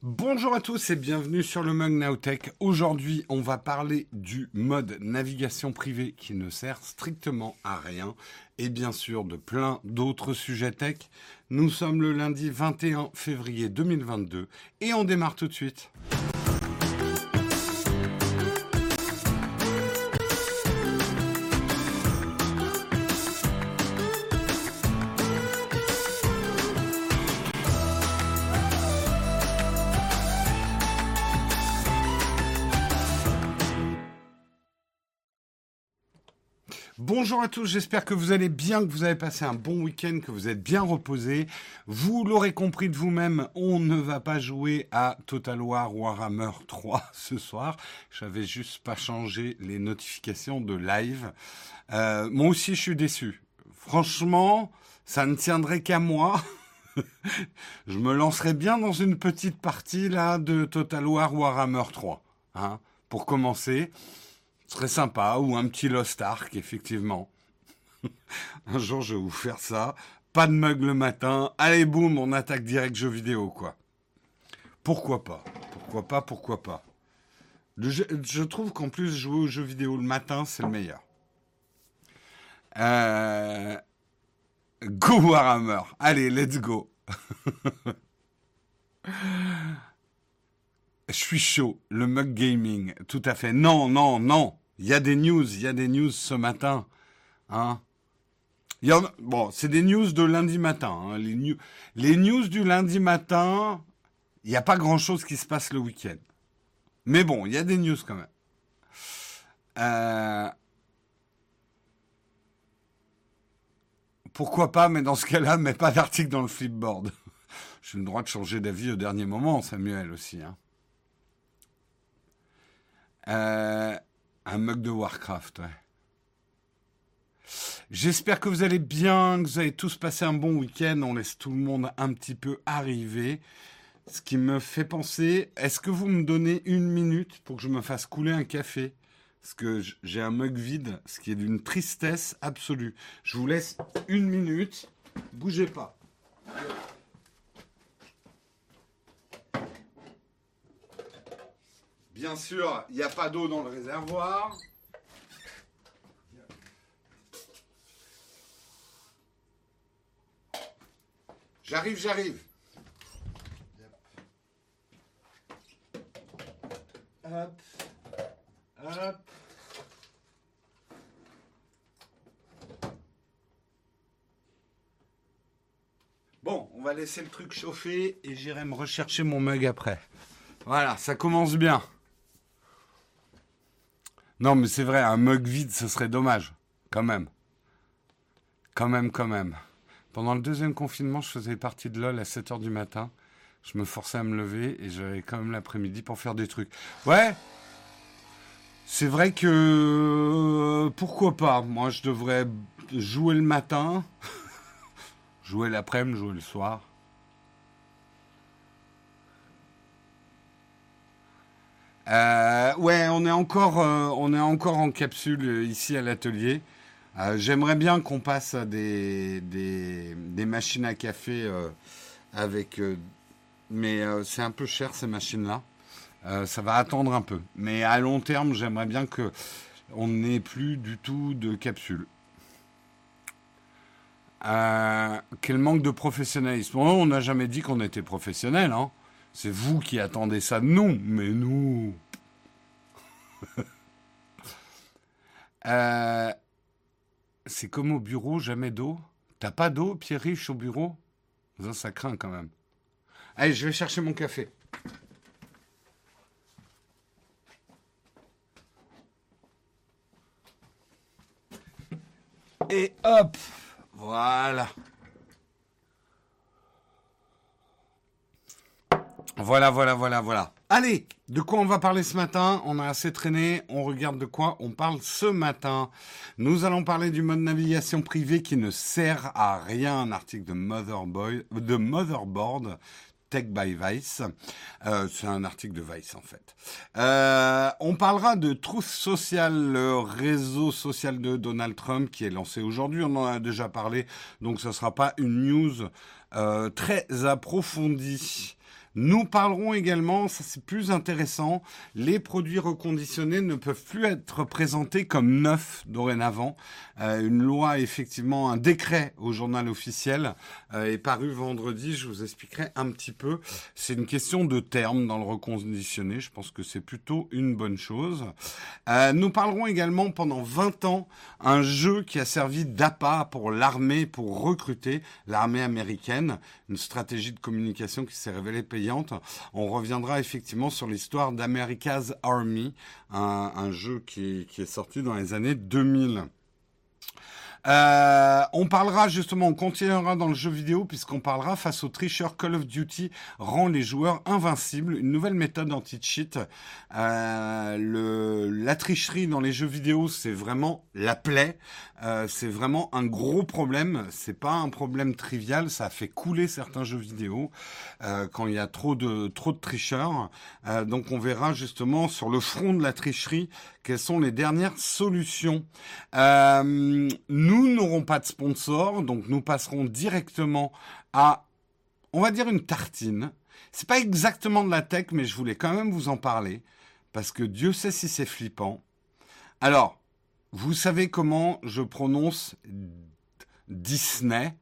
Bonjour à tous et bienvenue sur le Mug Nowtech. Aujourd'hui, on va parler du mode navigation privée qui ne sert strictement à rien et bien sûr de plein d'autres sujets tech. Nous sommes le lundi 21 février 2022 et on démarre tout de suite. Bonjour à tous, j'espère que vous allez bien, que vous avez passé un bon week-end, que vous êtes bien reposés. Vous l'aurez compris de vous-même, on ne va pas jouer à Total War Warhammer 3 ce soir. J'avais juste pas changé les notifications de live. Euh, moi aussi, je suis déçu. Franchement, ça ne tiendrait qu'à moi. je me lancerais bien dans une petite partie là de Total War Warhammer 3, hein, pour commencer. Serait sympa, ou un petit Lost Ark, effectivement. un jour, je vais vous faire ça. Pas de mug le matin. Allez, boum, on attaque direct jeu vidéo, quoi. Pourquoi pas? Pourquoi pas Pourquoi pas? Je, trouve qu'en plus, jouer aux jeux vidéo le matin, c'est le meilleur. Euh, go Warhammer. Allez, let's go. Je suis chaud, le mug gaming, tout à fait. Non, non, non. Il y a des news, il y a des news ce matin. Hein bon, c'est des news de lundi matin. Hein. Les, news, les news du lundi matin, il n'y a pas grand-chose qui se passe le week-end. Mais bon, il y a des news quand même. Euh, pourquoi pas, mais dans ce cas-là, mets pas d'article dans le flipboard. J'ai le droit de changer d'avis au dernier moment, Samuel aussi. Hein. Euh, un mug de Warcraft, ouais. J'espère que vous allez bien, que vous avez tous passé un bon week-end. On laisse tout le monde un petit peu arriver. Ce qui me fait penser, est-ce que vous me donnez une minute pour que je me fasse couler un café? Parce que j'ai un mug vide, ce qui est d'une tristesse absolue. Je vous laisse une minute. Bougez pas. Bien sûr, il n'y a pas d'eau dans le réservoir. J'arrive, j'arrive. Hop. Hop. Bon, on va laisser le truc chauffer et j'irai me rechercher mon mug après. Voilà, ça commence bien. Non, mais c'est vrai, un mug vide, ce serait dommage. Quand même. Quand même, quand même. Pendant le deuxième confinement, je faisais partie de LOL à 7 h du matin. Je me forçais à me lever et j'avais quand même l'après-midi pour faire des trucs. Ouais. C'est vrai que. Euh, pourquoi pas? Moi, je devrais jouer le matin, jouer l'après-midi, jouer le soir. Euh, ouais, on est encore, euh, on est encore en capsule euh, ici à l'atelier. J'aimerais bien qu'on passe à des, des, machines à café avec, mais c'est un peu cher ces machines-là. ça va attendre un peu, mais à long terme, j'aimerais bien que on n'ait plus du tout de capsule. quel manque de professionnalisme. on n'a jamais dit qu'on était professionnel, hein. C'est vous qui attendez ça Non, mais nous. Euh, c'est comme au bureau, jamais d'eau. T'as pas d'eau, Pierre Riche, au bureau? Ça craint quand même. Allez, je vais chercher mon café. Et hop, voilà. Voilà, voilà, voilà, voilà. Allez, de quoi on va parler ce matin? On a assez traîné, on regarde de quoi on parle ce matin. Nous allons parler du mode navigation privé qui ne sert à rien, un article de, Motherboy, Motherboard. Tech by Vice. Euh, c'est un article de Vice en fait. Euh, on parlera de Truth Social, le réseau social de Donald Trump qui est lancé aujourd'hui. On en a déjà parlé, donc ce ne sera pas une news euh, très approfondie. Nous parlerons également, ça c'est plus intéressant, les produits reconditionnés ne peuvent plus être présentés comme neufs dorénavant. Euh, une loi, effectivement, un décret au journal officiel euh, est paru vendredi. Je vous expliquerai un petit peu. C'est une question de terme dans le reconditionné. Je pense que c'est plutôt une bonne chose. Euh, nous parlerons également pendant 20 ans un jeu qui a servi d'appât pour l'armée, pour recruter l'armée américaine. Une stratégie de communication qui s'est révélée payante. On reviendra effectivement sur l'histoire d'America's Army, un, jeu qui, qui est sorti dans les années 2000. Euh, on parlera justement, on continuera dans le jeu vidéo puisqu'on parlera face aux tricheurs Call of Duty rend les joueurs invincibles, une nouvelle méthode anti-cheat. Euh, la tricherie dans les jeux vidéo, c'est vraiment la plaie. Euh, c'est vraiment un gros problème. C'est pas un problème trivial. Ça a fait couler certains jeux vidéo euh, quand il y a trop de trop de tricheurs. Euh, donc on verra justement sur le front de la tricherie quelles sont les dernières solutions. Euh, nous n'aurons pas de sponsor, donc nous passerons directement à, on va dire une tartine. C'est pas exactement de la tech, mais je voulais quand même vous en parler parce que Dieu sait si c'est flippant. Alors, vous savez comment je prononce Disney?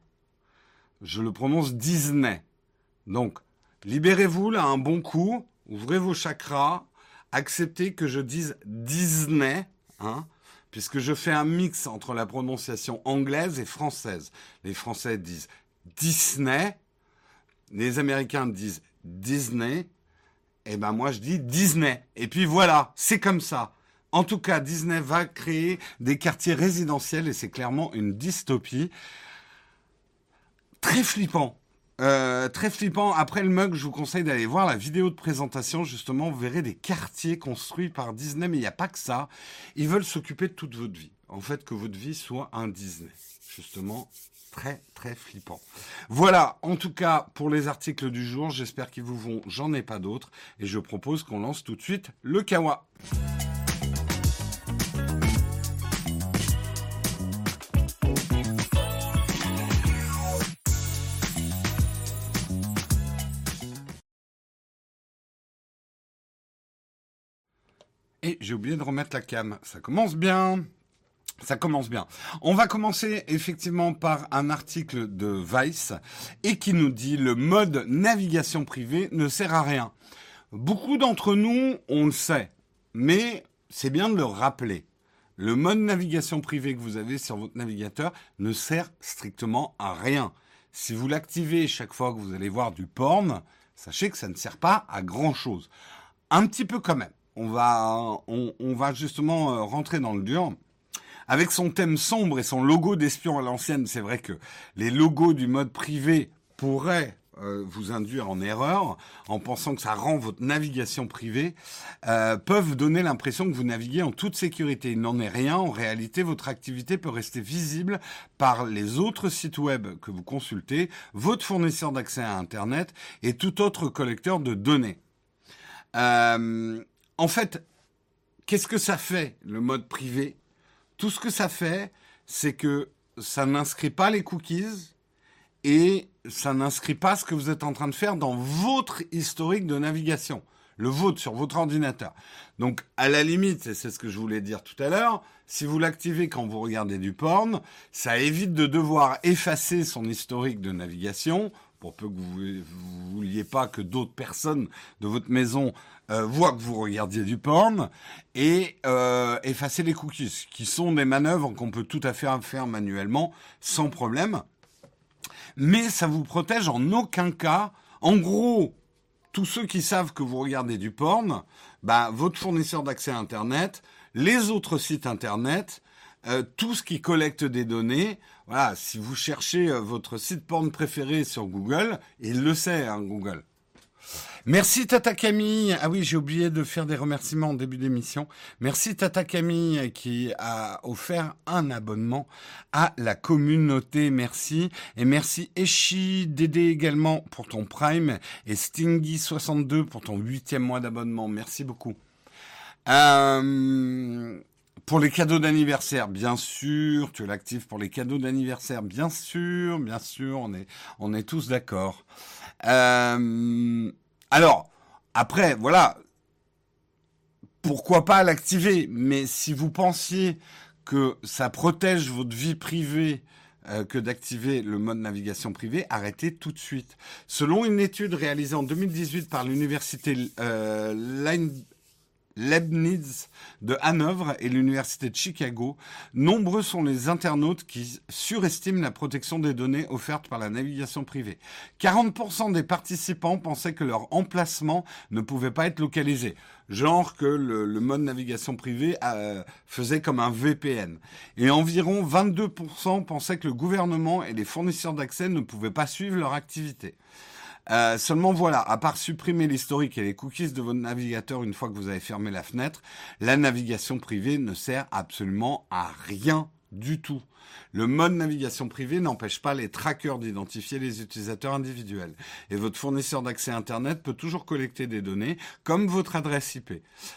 Je le prononce Disney. Donc, libérez-vous là un bon coup, ouvrez vos chakras, acceptez que je dise Disney, hein, puisque je fais un mix entre la prononciation anglaise et française. Les Français disent Disney, les Américains disent Disney, et ben moi je dis Disney. Et puis voilà, c'est comme ça. En tout cas, Disney va créer des quartiers résidentiels et c'est clairement une dystopie. Très flippant. Euh, très flippant. Après le mug, je vous conseille d'aller voir la vidéo de présentation. Justement, vous verrez des quartiers construits par Disney, mais il n'y a pas que ça. Ils veulent s'occuper de toute votre vie. En fait, que votre vie soit un Disney. Justement, très très flippant. Voilà, en tout cas pour les articles du jour, j'espère qu'ils vous vont, j'en ai pas d'autres, et je propose qu'on lance tout de suite le Kawa. Et j'ai oublié de remettre la cam. Ça commence bien. Ça commence bien. On va commencer effectivement par un article de Vice et qui nous dit le mode navigation privée ne sert à rien. Beaucoup d'entre nous, on le sait, mais c'est bien de le rappeler. Le mode navigation privée que vous avez sur votre navigateur ne sert strictement à rien. Si vous l'activez chaque fois que vous allez voir du porn, sachez que ça ne sert pas à grand chose. Un petit peu quand même on va, on, va justement euh, rentrer dans le dur. Avec son thème sombre et son logo d'espion à l'ancienne, c'est vrai que les logos du mode privé pourraient euh, vous induire en erreur en pensant que ça rend votre navigation privée, euh, peuvent donner l'impression que vous naviguez en toute sécurité. Il n'en est rien. En réalité, votre activité peut rester visible par les autres sites web que vous consultez, votre fournisseur d'accès à Internet et tout autre collecteur de données. Euh, en fait, qu'est-ce que ça fait, le mode privé? Tout ce que ça fait, c'est que ça n'inscrit pas les cookies et ça n'inscrit pas ce que vous êtes en train de faire dans votre historique de navigation, le vôtre sur votre ordinateur. Donc, à la limite, et c'est ce que je voulais dire tout à l'heure, si vous l'activez quand vous regardez du porn, ça évite de devoir effacer son historique de navigation pour peu que vous ne vouliez pas que d'autres personnes de votre maison euh, voient que vous regardiez du porn, et euh, effacer les cookies, qui sont des manœuvres qu'on peut tout à fait faire manuellement, sans problème. Mais ça vous protège en aucun cas. En gros, tous ceux qui savent que vous regardez du porn, bah, votre fournisseur d'accès à Internet, les autres sites Internet, euh, tout ce qui collecte des données. Voilà, si vous cherchez euh, votre site porn préféré sur Google, il le sait, hein, Google. Merci Tata Camille. Ah oui, j'ai oublié de faire des remerciements en début d'émission. Merci Tata Camille qui a offert un abonnement à la communauté. Merci. Et merci Eshi Dédé également pour ton Prime et Stingy62 pour ton huitième mois d'abonnement. Merci beaucoup. Euh, pour les cadeaux d'anniversaire, bien sûr, tu l'actives pour les cadeaux d'anniversaire, bien sûr, bien sûr, on est, on est tous d'accord. Euh, alors, après, voilà, pourquoi pas l'activer? Mais si vous pensiez que ça protège votre vie privée euh, que d'activer le mode navigation privée, arrêtez tout de suite. Selon une étude réalisée en 2018 par l'université euh, Leibniz de Hanovre et l'Université de Chicago, nombreux sont les internautes qui surestiment la protection des données offertes par la navigation privée. 40% des participants pensaient que leur emplacement ne pouvait pas être localisé, genre que le, mode navigation privée euh, faisait comme un VPN. Et environ 22% pensaient que le gouvernement et les fournisseurs d'accès ne pouvaient pas suivre leur activité. Euh, seulement voilà, à part supprimer l'historique et les cookies de votre navigateur une fois que vous avez fermé la fenêtre, la navigation privée ne sert absolument à rien du tout. Le mode navigation privée n'empêche pas les trackers d'identifier les utilisateurs individuels. Et votre fournisseur d'accès Internet peut toujours collecter des données, comme votre adresse IP.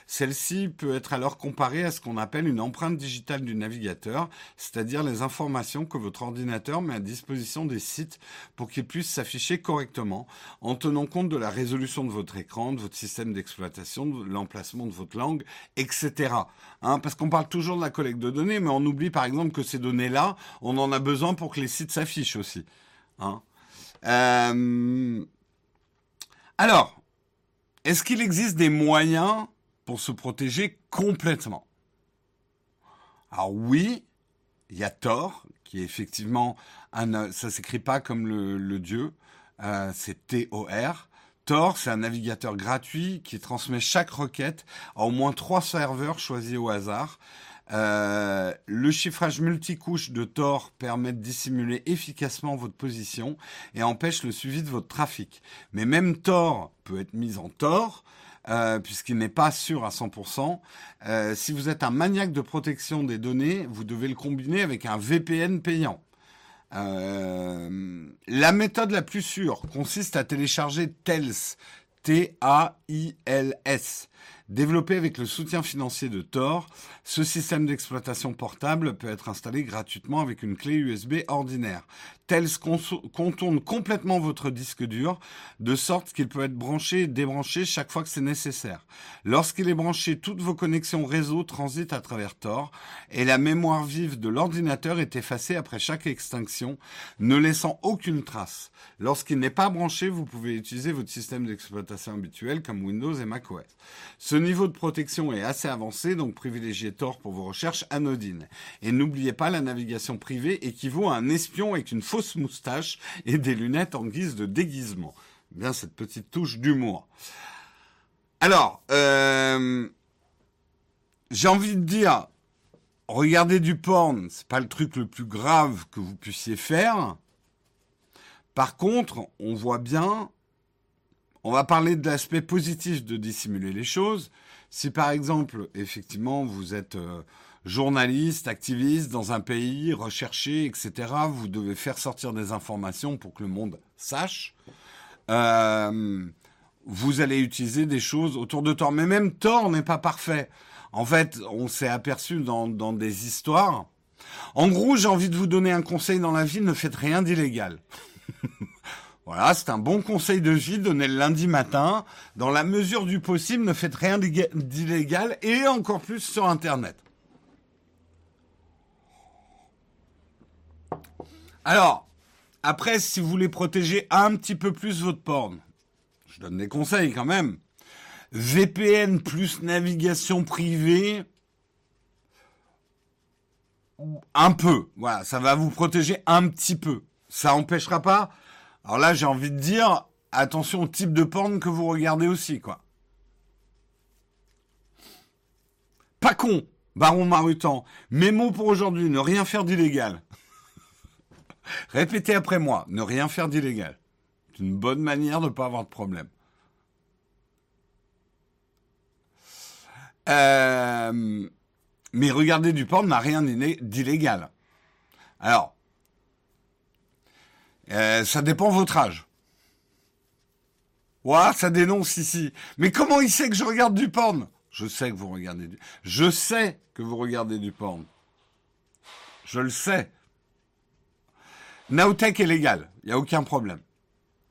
Celle-ci peut être alors comparée à ce qu'on appelle une empreinte digitale du navigateur, c'est-à-dire les informations que votre ordinateur met à disposition des sites pour qu'ils puissent s'afficher correctement, en tenant compte de la résolution de votre écran, de votre système d'exploitation, de l'emplacement de votre langue, etc. Hein, parce qu'on parle toujours de la collecte de données, mais on oublie par exemple que ces données-là, on en a besoin pour que les sites s'affichent aussi. Hein. Euh, alors, est-ce qu'il existe des moyens pour se protéger complètement? Alors oui, il y a Tor, qui est effectivement un, ça s'écrit pas comme le, dieu, euh, c'est T-O-R. Tor, c'est un navigateur gratuit qui transmet chaque requête à au moins trois serveurs choisis au hasard. Euh, le chiffrage multicouche de Tor permet de dissimuler efficacement votre position et empêche le suivi de votre trafic. Mais même Tor peut être mis en tort. Euh, puisqu'il n'est pas sûr à 100%. Euh, si vous êtes un maniaque de protection des données, vous devez le combiner avec un VPN payant. la méthode la plus sûre consiste à télécharger TELS, T-A-I-L-S. Développé avec le soutien financier de Tor, ce système d'exploitation portable peut être installé gratuitement avec une clé USB ordinaire. Tels contourne complètement votre disque dur, de sorte qu'il peut être branché et débranché chaque fois que c'est nécessaire. Lorsqu'il est branché, toutes vos connexions réseau transitent à travers Tor, et la mémoire vive de l'ordinateur est effacée après chaque extinction, ne laissant aucune trace. Lorsqu'il n'est pas branché, vous pouvez utiliser votre système d'exploitation habituel comme Windows et macOS. Ce niveau de protection est assez avancé, donc privilégiez Tor pour vos recherches anodines. Et n'oubliez pas, la navigation privée équivaut à un espion avec une fausse moustache et des lunettes en guise de déguisement. Bien cette petite touche d'humour. Alors, euh, j'ai envie de dire, regarder du porn, c'est pas le truc le plus grave que vous puissiez faire. Par contre, on voit bien on va parler de l'aspect positif de dissimuler les choses. Si par exemple, effectivement, vous êtes euh, journaliste, activiste dans un pays, recherché, etc., vous devez faire sortir des informations pour que le monde sache. Euh, vous allez utiliser des choses autour de Tor. Mais même Tor n'est pas parfait. En fait, on s'est aperçu dans, dans des histoires. En gros, j'ai envie de vous donner un conseil dans la vie, ne faites rien d'illégal. Voilà, c'est un bon conseil de vie donné le lundi matin. Dans la mesure du possible, ne faites rien d'illégal et encore plus sur Internet. Alors, après, si vous voulez protéger un petit peu plus votre porn, je donne des conseils quand même. VPN plus navigation privée, un peu. Voilà, ça va vous protéger un petit peu. Ça empêchera pas alors là, j'ai envie de dire, attention au type de porn que vous regardez aussi, quoi. Pas con, Baron Marutan. Mes mots pour aujourd'hui, ne rien faire d'illégal. Répétez après moi, ne rien faire d'illégal. C'est une bonne manière de ne pas avoir de problème. Euh, mais regarder du porn n'a rien d'illégal. Alors, euh, ça dépend de votre âge. Ouah, ça dénonce ici. Mais comment il sait que je regarde du porn? Je sais que vous regardez du... Je sais que vous regardez du porn. Je le sais. Nowtech est légal. Il n'y a aucun problème.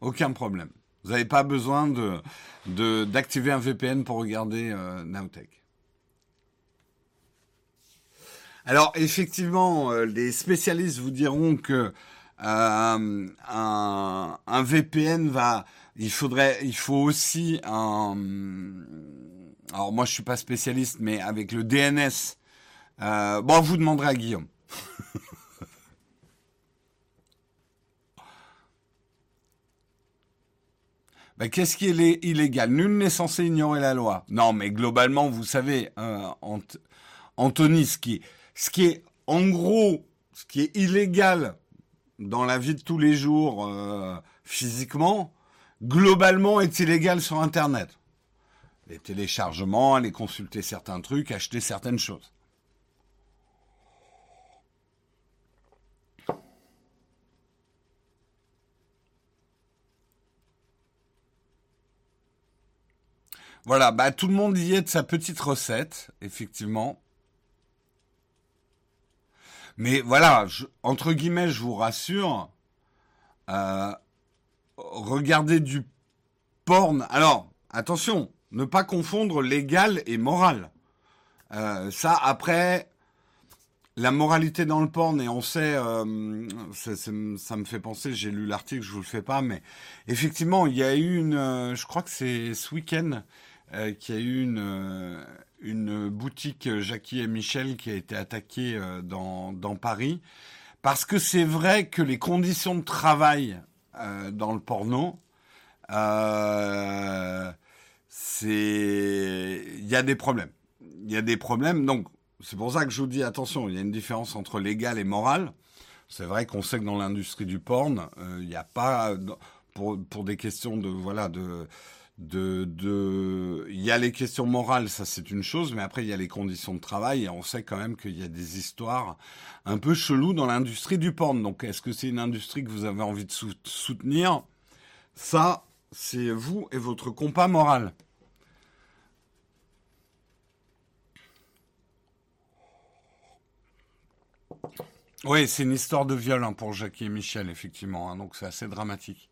Aucun problème. Vous n'avez pas besoin de, d'activer un VPN pour regarder euh, Nowtech. Alors effectivement, euh, les spécialistes vous diront que euh, un, VPN va, il faudrait, il faut aussi un. Alors moi je suis pas spécialiste, mais avec le DNS. Euh, bon, vous demanderez à Guillaume. Ben, qu'est-ce qui est illégal? Nul n'est censé ignorer la loi. Non, mais globalement, vous savez, Anthony, ce qui, ce qui est en gros, ce qui est illégal dans la vie de tous les jours euh, physiquement, globalement est illégal sur Internet. Les téléchargements, aller consulter certains trucs, acheter certaines choses. Voilà, bah tout le monde y est de sa petite recette, effectivement. Mais voilà, entre guillemets, je vous rassure, euh, regardez du porn. Alors, attention, ne pas confondre légal et moral. Euh, ça, après, la moralité dans le porn, et on sait, euh, ça, me fait penser, j'ai lu l'article, je vous le fais pas, mais effectivement, il y a eu une, je crois que c'est ce week-end, qu'il y a eu une, une boutique Jackie et Michel qui a été attaquée euh, dans, Paris. Parce que c'est vrai que les conditions de travail euh, dans le porno, euh, c'est, il y a des problèmes. Il y a des problèmes. Donc, c'est pour ça que je vous dis attention. Il y a une différence entre légal et moral. C'est vrai qu'on sait que dans l'industrie du porn, il n'y a pas pour pour des questions de voilà de de, il y a les questions morales, ça c'est une chose, mais après il y a les conditions de travail et on sait quand même qu'il y a des histoires un peu cheloues dans l'industrie du porn. Donc est-ce que c'est une industrie que vous avez envie de soutenir? Ça, c'est vous et votre compas moral. Oui, c'est une histoire de viol hein, pour Jackie et Michel, effectivement, hein, donc c'est assez dramatique.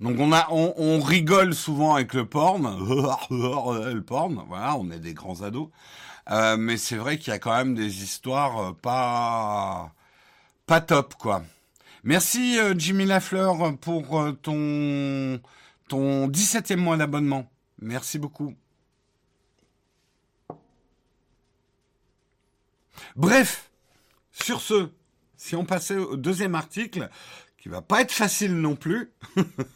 Donc on a, on, rigole souvent avec le porn, le porn, voilà, on est des grands ados. Euh, mais c'est vrai qu'il y a quand même des histoires euh, pas, pas top quoi. Merci euh, Jimmy Lafleur pour ton, ton 17e mois d'abonnement. Merci beaucoup. Bref, sur ce, si on passait au deuxième article, qui va pas être facile non plus.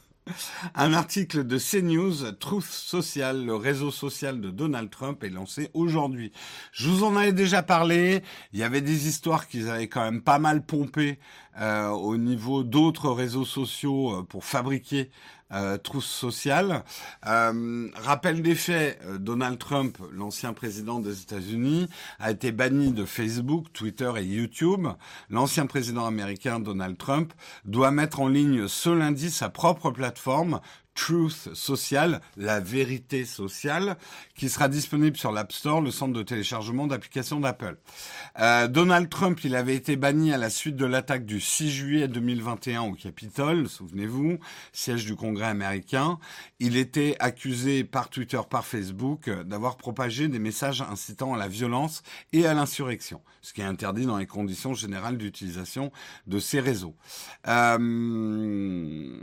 Un article de CNews, Truth Social, le réseau social de Donald Trump, est lancé aujourd'hui. Je vous en avais déjà parlé. Il y avait des histoires qu'ils avaient quand même pas mal pompé euh, au niveau d'autres réseaux sociaux euh, pour fabriquer euh, trousse sociale. Euh, rappel des faits, euh, Donald Trump, l'ancien président des États-Unis, a été banni de Facebook, Twitter et YouTube. L'ancien président américain Donald Trump doit mettre en ligne ce lundi sa propre plateforme Truth Social, la vérité sociale, qui sera disponible sur l'App Store, le centre de téléchargement d'applications d'Apple. Euh, Donald Trump, il avait été banni à la suite de l'attaque du 6 juillet 2021 au Capitole, souvenez-vous, siège du Congrès américain. Il était accusé par Twitter, par Facebook, d'avoir propagé des messages incitant à la violence et à l'insurrection, ce qui est interdit dans les conditions générales d'utilisation de ces réseaux. Euh,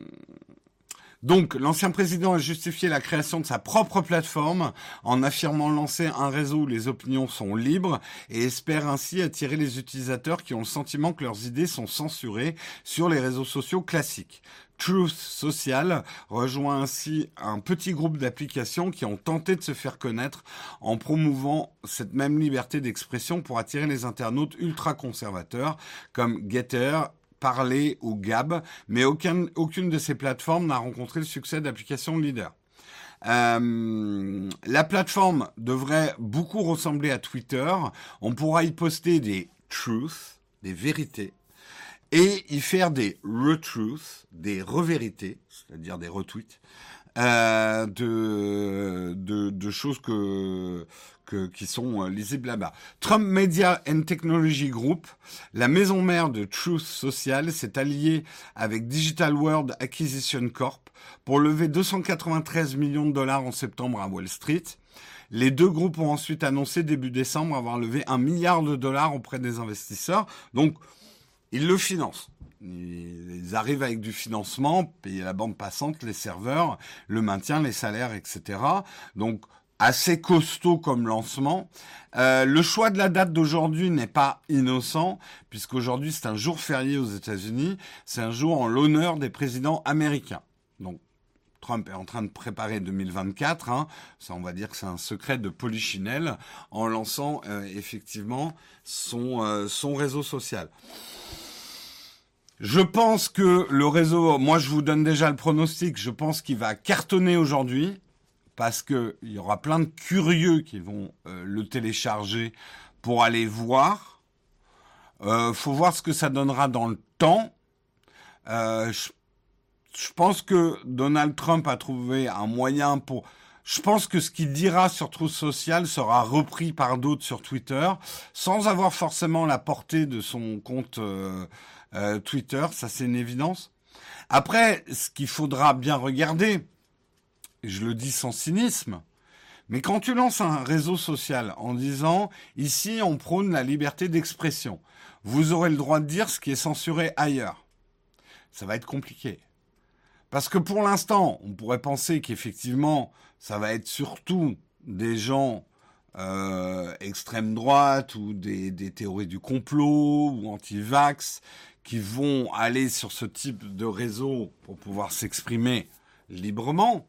donc, l'ancien président a justifié la création de sa propre plateforme en affirmant lancer un réseau où les opinions sont libres et espère ainsi attirer les utilisateurs qui ont le sentiment que leurs idées sont censurées sur les réseaux sociaux classiques. Truth Social rejoint ainsi un petit groupe d'applications qui ont tenté de se faire connaître en promouvant cette même liberté d'expression pour attirer les internautes ultra conservateurs comme Getter, Parler ou Gab, mais aucune, aucune de ces plateformes n'a rencontré le succès d'applications leader. Euh, la plateforme devrait beaucoup ressembler à Twitter. On pourra y poster des truths, des vérités, et y faire des retruths, des revérités, c'est-à-dire des retweets, euh, de, de, choses que, qui sont euh, lisibles là-bas. Trump Media and Technology Group, la maison mère de Truth Social, s'est alliée avec Digital World Acquisition Corp pour lever 293 millions de dollars en septembre à Wall Street. Les deux groupes ont ensuite annoncé début décembre avoir levé un milliard de dollars auprès des investisseurs. Donc, ils le financent. Ils arrivent avec du financement, payer la bande passante, les serveurs, le maintien, les salaires, etc. Donc assez costaud comme lancement. Euh, le choix de la date d'aujourd'hui n'est pas innocent, puisqu'aujourd'hui c'est un jour férié aux États-Unis, c'est un jour en l'honneur des présidents américains. Donc Trump est en train de préparer 2024, hein. ça on va dire que c'est un secret de polichinelle, en lançant euh, effectivement son, euh, son réseau social. Je pense que le réseau, moi je vous donne déjà le pronostic, je pense qu'il va cartonner aujourd'hui parce qu'il y aura plein de curieux qui vont euh, le télécharger pour aller voir. Euh, faut voir ce que ça donnera dans le temps. Euh, je, je, pense que Donald Trump a trouvé un moyen pour. Je pense que ce qu'il dira sur Truth Social sera repris par d'autres sur Twitter, sans avoir forcément la portée de son compte euh, euh, Twitter, ça c'est une évidence. Après, ce qu'il faudra bien regarder, je le dis sans cynisme, mais quand tu lances un réseau social en disant ici on prône la liberté d'expression, vous aurez le droit de dire ce qui est censuré ailleurs, ça va être compliqué. Parce que pour l'instant, on pourrait penser qu'effectivement, ça va être surtout des gens euh, extrême droite ou des, théories du complot ou anti-vax qui vont aller sur ce type de réseau pour pouvoir s'exprimer librement.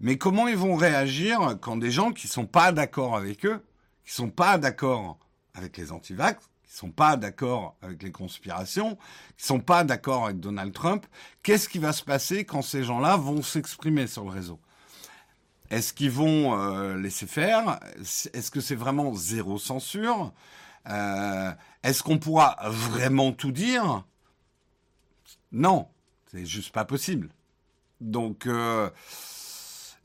Mais comment ils vont réagir quand des gens qui sont pas d'accord avec eux, qui sont pas d'accord avec les anti-vax, qui sont pas d'accord avec les conspirations, qui sont pas d'accord avec Donald Trump, qu'est-ce qui va se passer quand ces gens-là vont s'exprimer sur le réseau? Est-ce qu'ils vont euh, laisser faire? Est-ce que c'est vraiment zéro censure? Euh, Est-ce qu'on pourra vraiment tout dire? Non, c'est juste pas possible. Donc, euh,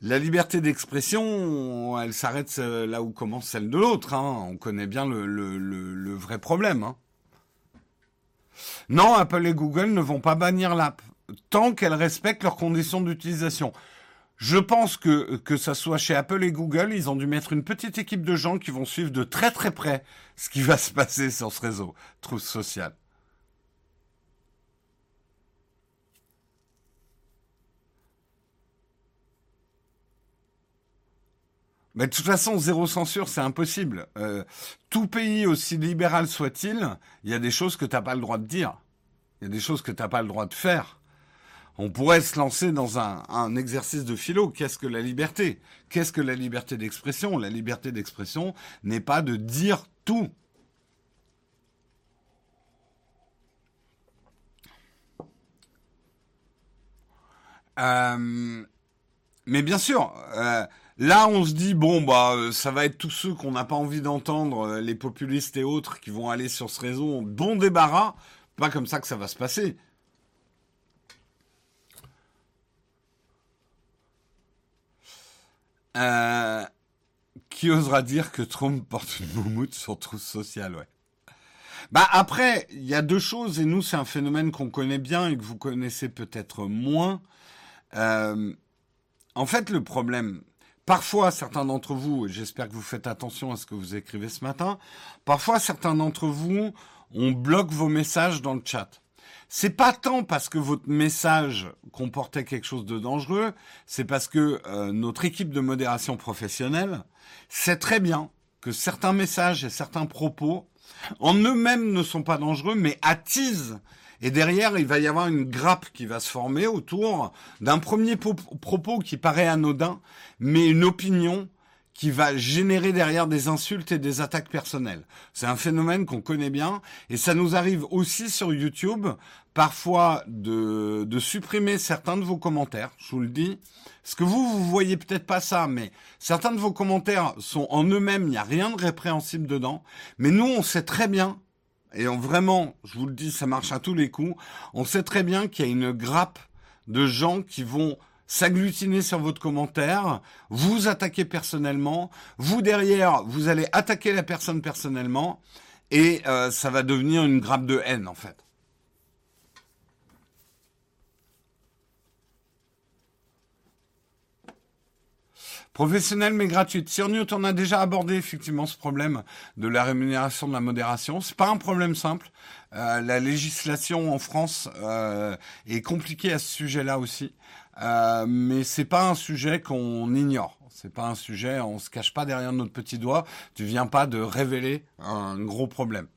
la liberté d'expression, elle s'arrête euh, là où commence celle de l'autre. Hein. On connaît bien le, vrai problème. Hein. Non, Apple et Google ne vont pas bannir l'app tant qu'elles respectent leurs conditions d'utilisation. Je pense que que ça soit chez Apple et Google, ils ont dû mettre une petite équipe de gens qui vont suivre de très très près ce qui va se passer sur ce réseau, trousse social. Mais de toute façon, zéro censure, c'est impossible. Euh, tout pays, aussi libéral soit-il, il y a des choses que tu n'as pas le droit de dire. Il y a des choses que tu n'as pas le droit de faire. On pourrait se lancer dans un, un exercice de philo. Qu'est-ce que la liberté? Qu'est-ce que la liberté d'expression? La liberté d'expression n'est pas de dire tout. Euh, mais bien sûr, euh, Là, on se dit bon bah ça va être tous ceux qu'on n'a pas envie d'entendre, euh, les populistes et autres qui vont aller sur ce réseau. Bon débarras, pas comme ça que ça va se passer. Euh, qui osera dire que Trump porte une moumoute sur trousse sociale, ouais. Bah après, il y a deux choses et nous c'est un phénomène qu'on connaît bien et que vous connaissez peut-être moins. Euh, en fait, le problème, Parfois, certains d'entre vous, et j'espère que vous faites attention à ce que vous écrivez ce matin, parfois certains d'entre vous, on bloque vos messages dans le chat. C'est pas tant parce que votre message comportait quelque chose de dangereux, c'est parce que euh, notre équipe de modération professionnelle sait très bien que certains messages et certains propos en eux-mêmes ne sont pas dangereux, mais attisent et derrière, il va y avoir une grappe qui va se former autour d'un premier propos qui paraît anodin, mais une opinion qui va générer derrière des insultes et des attaques personnelles. C'est un phénomène qu'on connaît bien et ça nous arrive aussi sur YouTube parfois de, de supprimer certains de vos commentaires, je vous le dis. Parce que vous, vous voyez peut-être pas ça, mais certains de vos commentaires sont en eux-mêmes, il n'y a rien de répréhensible dedans. Mais nous, on sait très bien et vraiment, je vous le dis, ça marche à tous les coups, on sait très bien qu'il y a une grappe de gens qui vont s'agglutiner sur votre commentaire, vous attaquer personnellement, vous derrière, vous allez attaquer la personne personnellement, et euh, ça va devenir une grappe de haine en fait. Professionnelle mais gratuite. Sur Newt, on a déjà abordé effectivement ce problème de la rémunération de la modération. C'est pas un problème simple. Euh, la législation en France euh, est compliquée à ce sujet-là aussi, euh, mais c'est pas un sujet qu'on ignore. C'est pas un sujet, on se cache pas derrière notre petit doigt. Tu viens pas de révéler un gros problème.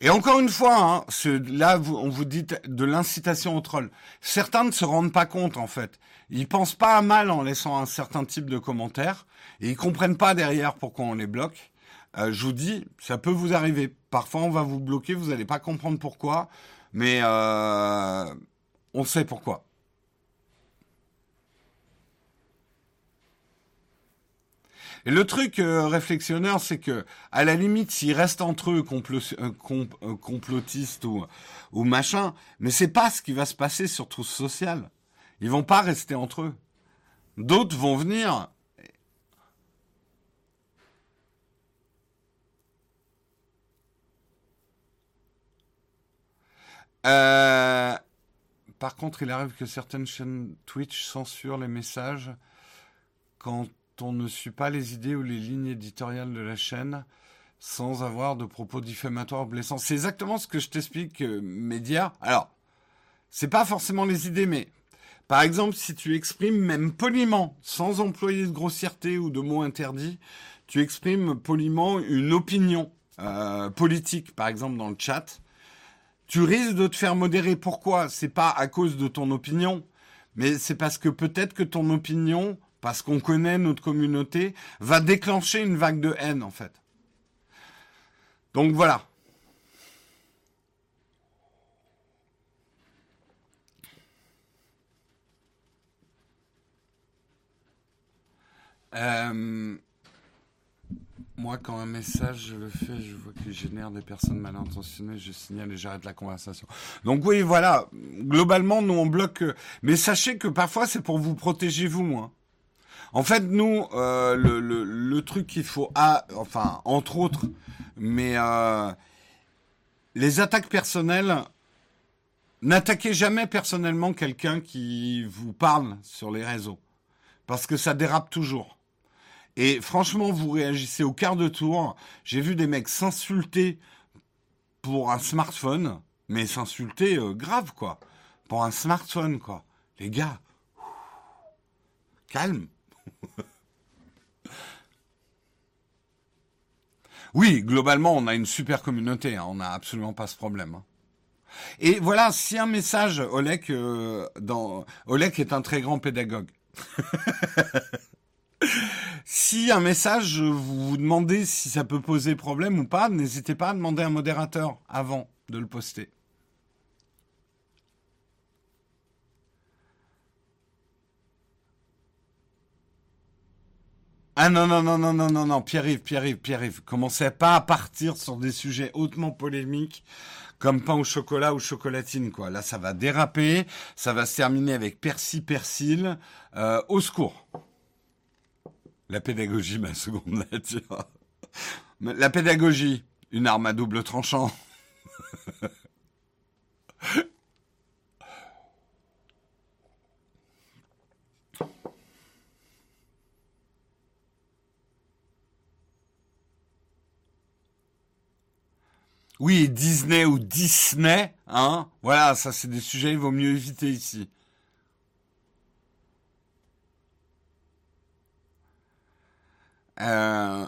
Et encore une fois, hein, là, on vous dit de l'incitation au troll. Certains ne se rendent pas compte, en fait. Ils pensent pas à mal en laissant un certain type de commentaires, et ils comprennent pas derrière pourquoi on les bloque. Euh, je vous dis, ça peut vous arriver. Parfois, on va vous bloquer, vous n'allez pas comprendre pourquoi, mais euh, on sait pourquoi. Et le truc euh, réflexionneur, c'est que à la limite, s'ils restent entre eux euh, euh, complotistes ou, ou machin, mais c'est pas ce qui va se passer sur tout social. Ils vont pas rester entre eux. D'autres vont venir. par contre, il arrive que certaines chaînes Twitch censurent les messages quand on ne suit pas les idées ou les lignes éditoriales de la chaîne sans avoir de propos diffamatoires blessants. C'est exactement ce que je t'explique, euh, média. Alors, c'est pas forcément les idées, mais par exemple, si tu exprimes même poliment, sans employer de grossièreté ou de mots interdits, tu exprimes poliment une opinion euh, politique, par exemple dans le chat, tu risques de te faire modérer. Pourquoi? C'est pas à cause de ton opinion, mais c'est parce que peut-être que ton opinion parce qu'on connaît notre communauté, va déclencher une vague de haine en fait. Donc voilà. Euh, moi, quand un message, je le fais, je vois qu'il génère des personnes mal intentionnées, je signale et j'arrête la conversation. Donc oui, voilà. Globalement, nous, on bloque. Mais sachez que parfois, c'est pour vous protéger vous, moi. En fait, nous, euh, le, truc qu'il faut, enfin, entre autres, mais euh, les attaques personnelles, n'attaquez jamais personnellement quelqu'un qui vous parle sur les réseaux, parce que ça dérape toujours. Et franchement, vous réagissez au quart de tour. J'ai vu des mecs s'insulter pour un smartphone, mais s'insulter euh, grave, quoi. Pour un smartphone, quoi. Les gars, calme. oui, globalement, on a une super communauté. Hein. on n'a absolument pas ce problème. Hein. Et voilà, si un message, Olek, euh, est un très grand pédagogue. si un message, vous vous demandez si ça peut poser problème ou pas, n'hésitez pas à demander un modérateur avant de le poster. Ah non, non, non, non, non, non, non, Pierre-Yves, Pierre-Yves, Pierre-Yves, commencez pas à partir sur des sujets hautement polémiques comme pain au chocolat ou chocolatine, quoi. Là, ça va déraper, ça va se terminer avec persil, persil, euh, au secours. La pédagogie, ma seconde nature. La pédagogie, une arme à double tranchant. Oui, Disney ou Disney, hein. Voilà, ça c'est des sujets il vaut mieux éviter ici. Euh,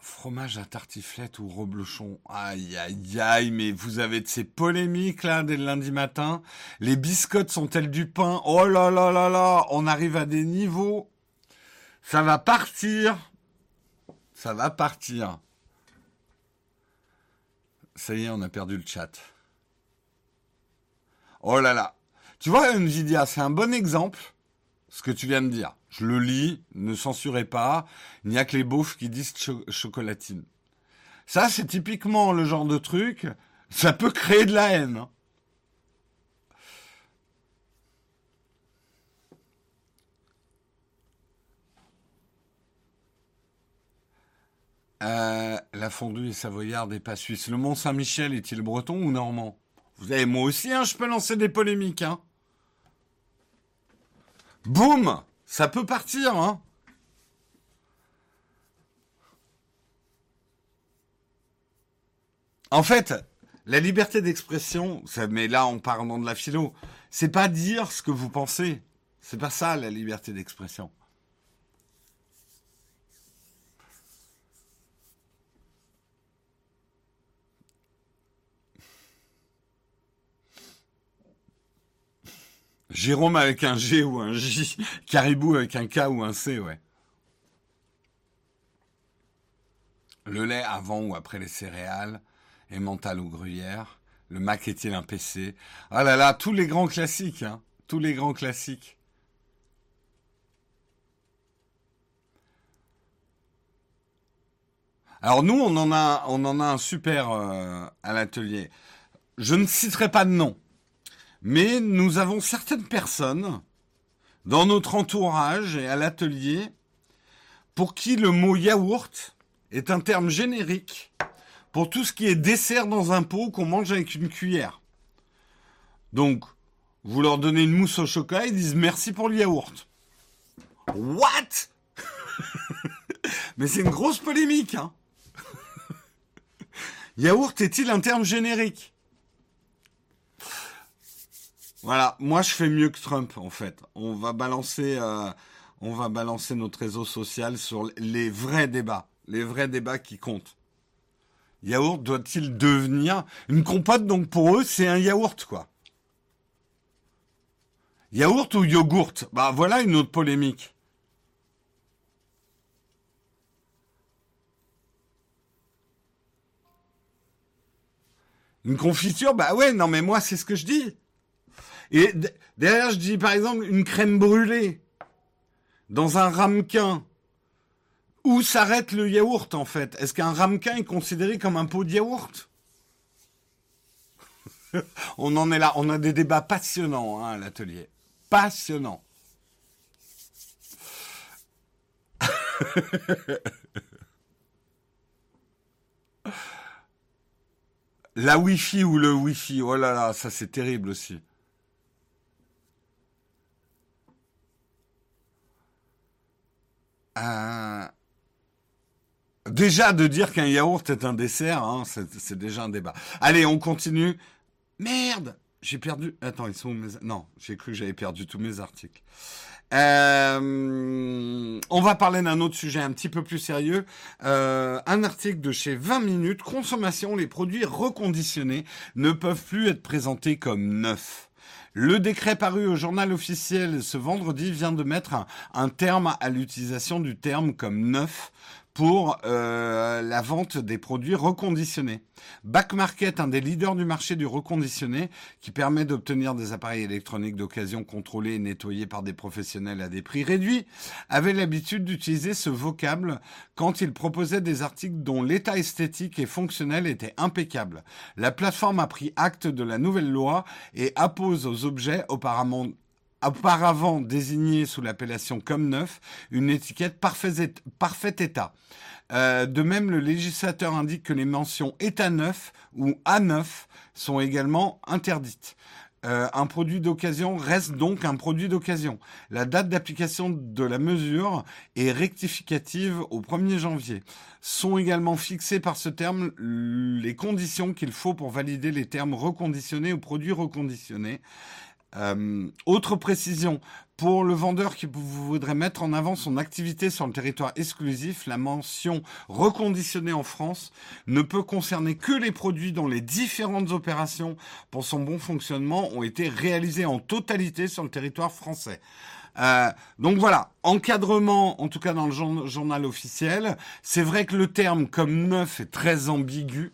fromage à tartiflette ou reblochon. Aïe, aïe, aïe, mais vous avez de ces polémiques là dès le lundi matin. Les biscottes sont-elles du pain? Oh là là là là, on arrive à des niveaux. Ça va partir. Ça va partir. Ça y est, on a perdu le chat. Oh là là. Tu vois, Nvidia, c'est un bon exemple. ce que tu viens de dire. Je le lis, ne censurez pas. Il n'y a que les beaufs qui disent chocolatine. Ça, c'est typiquement le genre de truc, ça peut créer de la haine. Hein. Euh, la fondue est savoyarde et pas suisse. Le Mont Saint-Michel est-il breton ou normand? Vous avez moi aussi, hein, je peux lancer des polémiques. Hein. Boum Ça peut partir, hein En fait, la liberté d'expression, mais là en parlant de la philo, c'est pas dire ce que vous pensez. C'est pas ça la liberté d'expression. Jérôme avec un G ou un J. Caribou avec un K ou un C, ouais. Le lait avant ou après les céréales. Et mental ou gruyère. Le Mac est-il un PC Ah là là, tous les grands classiques, hein. Tous les grands classiques. Alors nous, on en a, on en a un super euh, à l'atelier. Je ne citerai pas de nom, mais nous avons certaines personnes dans notre entourage et à l'atelier pour qui le mot yaourt est un terme générique pour tout ce qui est dessert dans un pot qu'on mange avec une cuillère. Donc, vous leur donnez une mousse au chocolat, ils disent merci pour le yaourt. What? Mais c'est une grosse polémique. Hein yaourt est-il un terme générique? Voilà, moi je fais mieux que Trump en fait. On va balancer, euh, on va notre réseau social sur les vrais débats, les vrais débats qui comptent. Yaourt doit-il devenir une compote Donc pour eux, c'est un yaourt quoi. Yaourt ou yogourt? Bah voilà une autre polémique. Une confiture? Bah ouais, non mais moi c'est ce que je dis. Et derrière, je dis par exemple une crème brûlée dans un ramequin. Où s'arrête le yaourt en fait? Est-ce qu'un ramequin est considéré comme un pot de yaourt? On en est là, on a des débats passionnants hein, à l'atelier. Passionnants. La Wi-Fi ou le Wi-Fi, oh là là, ça c'est terrible aussi. Euh, déjà de dire qu'un yaourt est un dessert, hein, c'est déjà un débat. Allez, on continue. Merde, j'ai perdu. Attends, ils sont où mes... Non, j'ai cru que j'avais perdu tous mes articles. Euh, on va parler d'un autre sujet un petit peu plus sérieux. Euh, un article de chez 20 minutes. Consommation, les produits reconditionnés ne peuvent plus être présentés comme neufs. Le décret paru au journal officiel ce vendredi vient de mettre un, terme à l'utilisation du terme comme neuf pour euh, la vente des produits reconditionnés. Back Market, un des leaders du marché du reconditionné, qui permet d'obtenir des appareils électroniques d'occasion contrôlés et nettoyés par des professionnels à des prix réduits, avait l'habitude d'utiliser ce vocable quand il proposait des articles dont l'état esthétique et fonctionnel était impeccable. La plateforme a pris acte de la nouvelle loi et appose aux objets auparavant auparavant désigné sous l'appellation comme neuf, une étiquette parfait, état. Euh, de même, le législateur indique que les mentions état neuf ou A neuf sont également interdites. Euh, un produit d'occasion reste donc un produit d'occasion. La date d'application de la mesure est rectificative au 1er janvier. Sont également fixées par ce terme les conditions qu'il faut pour valider les termes reconditionnés ou produits reconditionnés. Euh, autre précision, pour le vendeur qui voudrait mettre en avant son activité sur le territoire exclusif, la mention reconditionnée en France ne peut concerner que les produits dont les différentes opérations pour son bon fonctionnement ont été réalisées en totalité sur le territoire français. Euh, donc voilà, encadrement, en tout cas dans le journal officiel. C'est vrai que le terme comme neuf est très ambigu.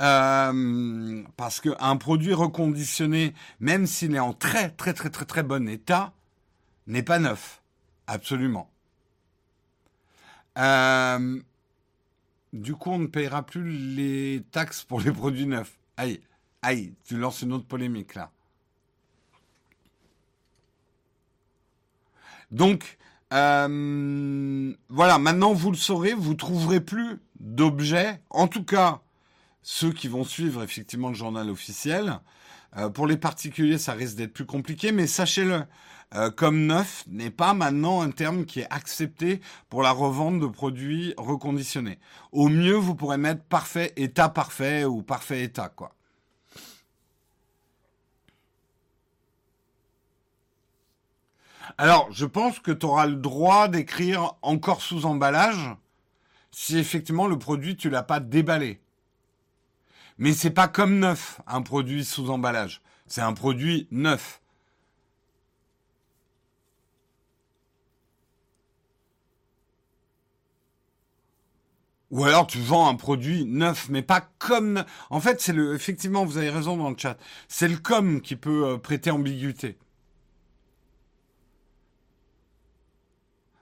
Euh, parce qu'un produit reconditionné, même s'il est en très très très très très bon état, n'est pas neuf. Absolument. Euh, du coup, on ne payera plus les taxes pour les produits neufs. Aïe, aïe, tu lances une autre polémique là. Donc, euh, voilà, maintenant vous le saurez, vous trouverez plus d'objets, en tout cas ceux qui vont suivre effectivement le journal officiel. Euh, pour les particuliers, ça risque d'être plus compliqué, mais sachez-le, euh, comme neuf n'est pas maintenant un terme qui est accepté pour la revente de produits reconditionnés. Au mieux, vous pourrez mettre parfait état parfait ou parfait état, quoi. Alors, je pense que tu auras le droit d'écrire encore sous emballage si effectivement le produit tu l'as pas déballé. Mais c'est pas comme neuf un produit sous emballage. C'est un produit neuf. Ou alors tu vends un produit neuf, mais pas comme. En fait, c'est le. Effectivement, vous avez raison dans le chat. C'est le com qui peut euh, prêter ambiguïté.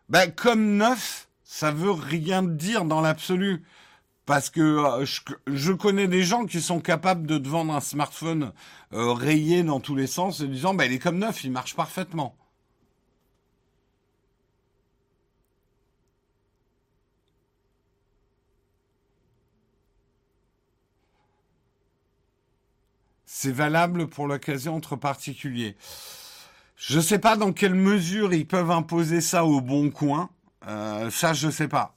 Ben, comme neuf, ça veut rien dire dans l'absolu. Parce que euh, je, connais des gens qui sont capables de te vendre un smartphone euh, rayé dans tous les sens en disant ben, il est comme neuf, il marche parfaitement. C'est valable pour l'occasion entre particuliers. Je ne sais pas dans quelle mesure ils peuvent imposer ça au bon coin. Euh, ça, je sais pas.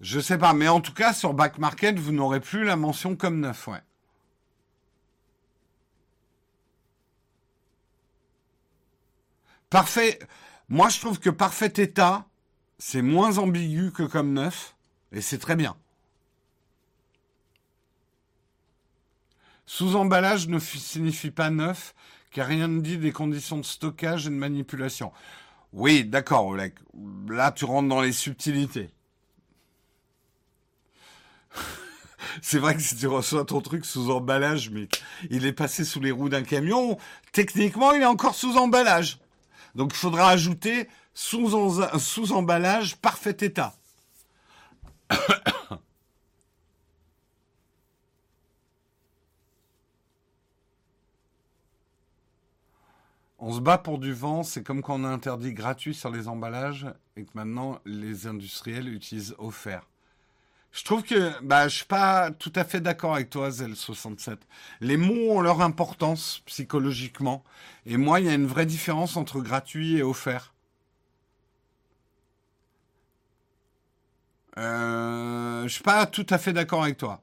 Je sais pas, mais en tout cas, sur Back Market, vous n'aurez plus la mention comme neuf, ouais. Parfait. Moi, je trouve que parfait état, c'est moins ambigu que comme neuf, et c'est très bien. Sous-emballage ne signifie pas neuf, car rien ne dit des conditions de stockage et de manipulation. Oui, d'accord, Oleg. Là, tu rentres dans les subtilités. C'est vrai que si tu reçois ton truc sous emballage, mais il est passé sous les roues d'un camion, techniquement, il est encore sous emballage. Donc, il faudra ajouter sous, sous emballage parfait état. On se bat pour du vent, c'est comme quand on a interdit gratuit sur les emballages et que maintenant les industriels utilisent offert. Je trouve que bah, je suis pas tout à fait d'accord avec toi, Zel67. Les mots ont leur importance psychologiquement. Et moi, il y a une vraie différence entre gratuit et offert. Euh, je suis pas tout à fait d'accord avec toi.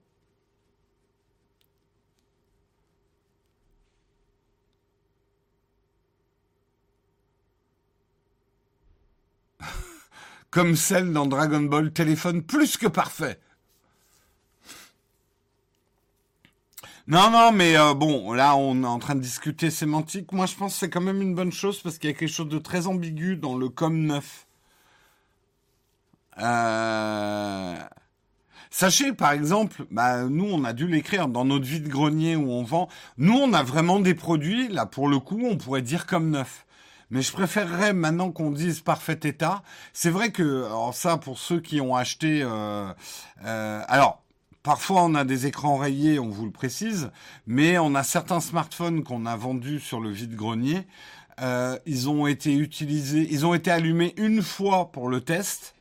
Comme celle dans Dragon Ball téléphone plus que parfait. Non, non, mais euh, bon, là, on est en train de discuter sémantique. Moi, je pense que c'est quand même une bonne chose parce qu'il y a quelque chose de très ambigu dans le com neuf. Euh, sachez, par exemple, bah, nous, on a dû l'écrire dans notre vide-grenier où on vend. Nous, on a vraiment des produits, là, pour le coup, on pourrait dire comme neuf mais je préférerais maintenant qu'on dise parfait état. C'est vrai que, alors ça, pour ceux qui ont acheté, euh, euh, alors parfois on a des écrans rayés, on vous le précise, mais on a certains smartphones qu'on a vendus sur le vide-grenier. Euh, ils ont été utilisés, ils ont été allumés une fois pour le test.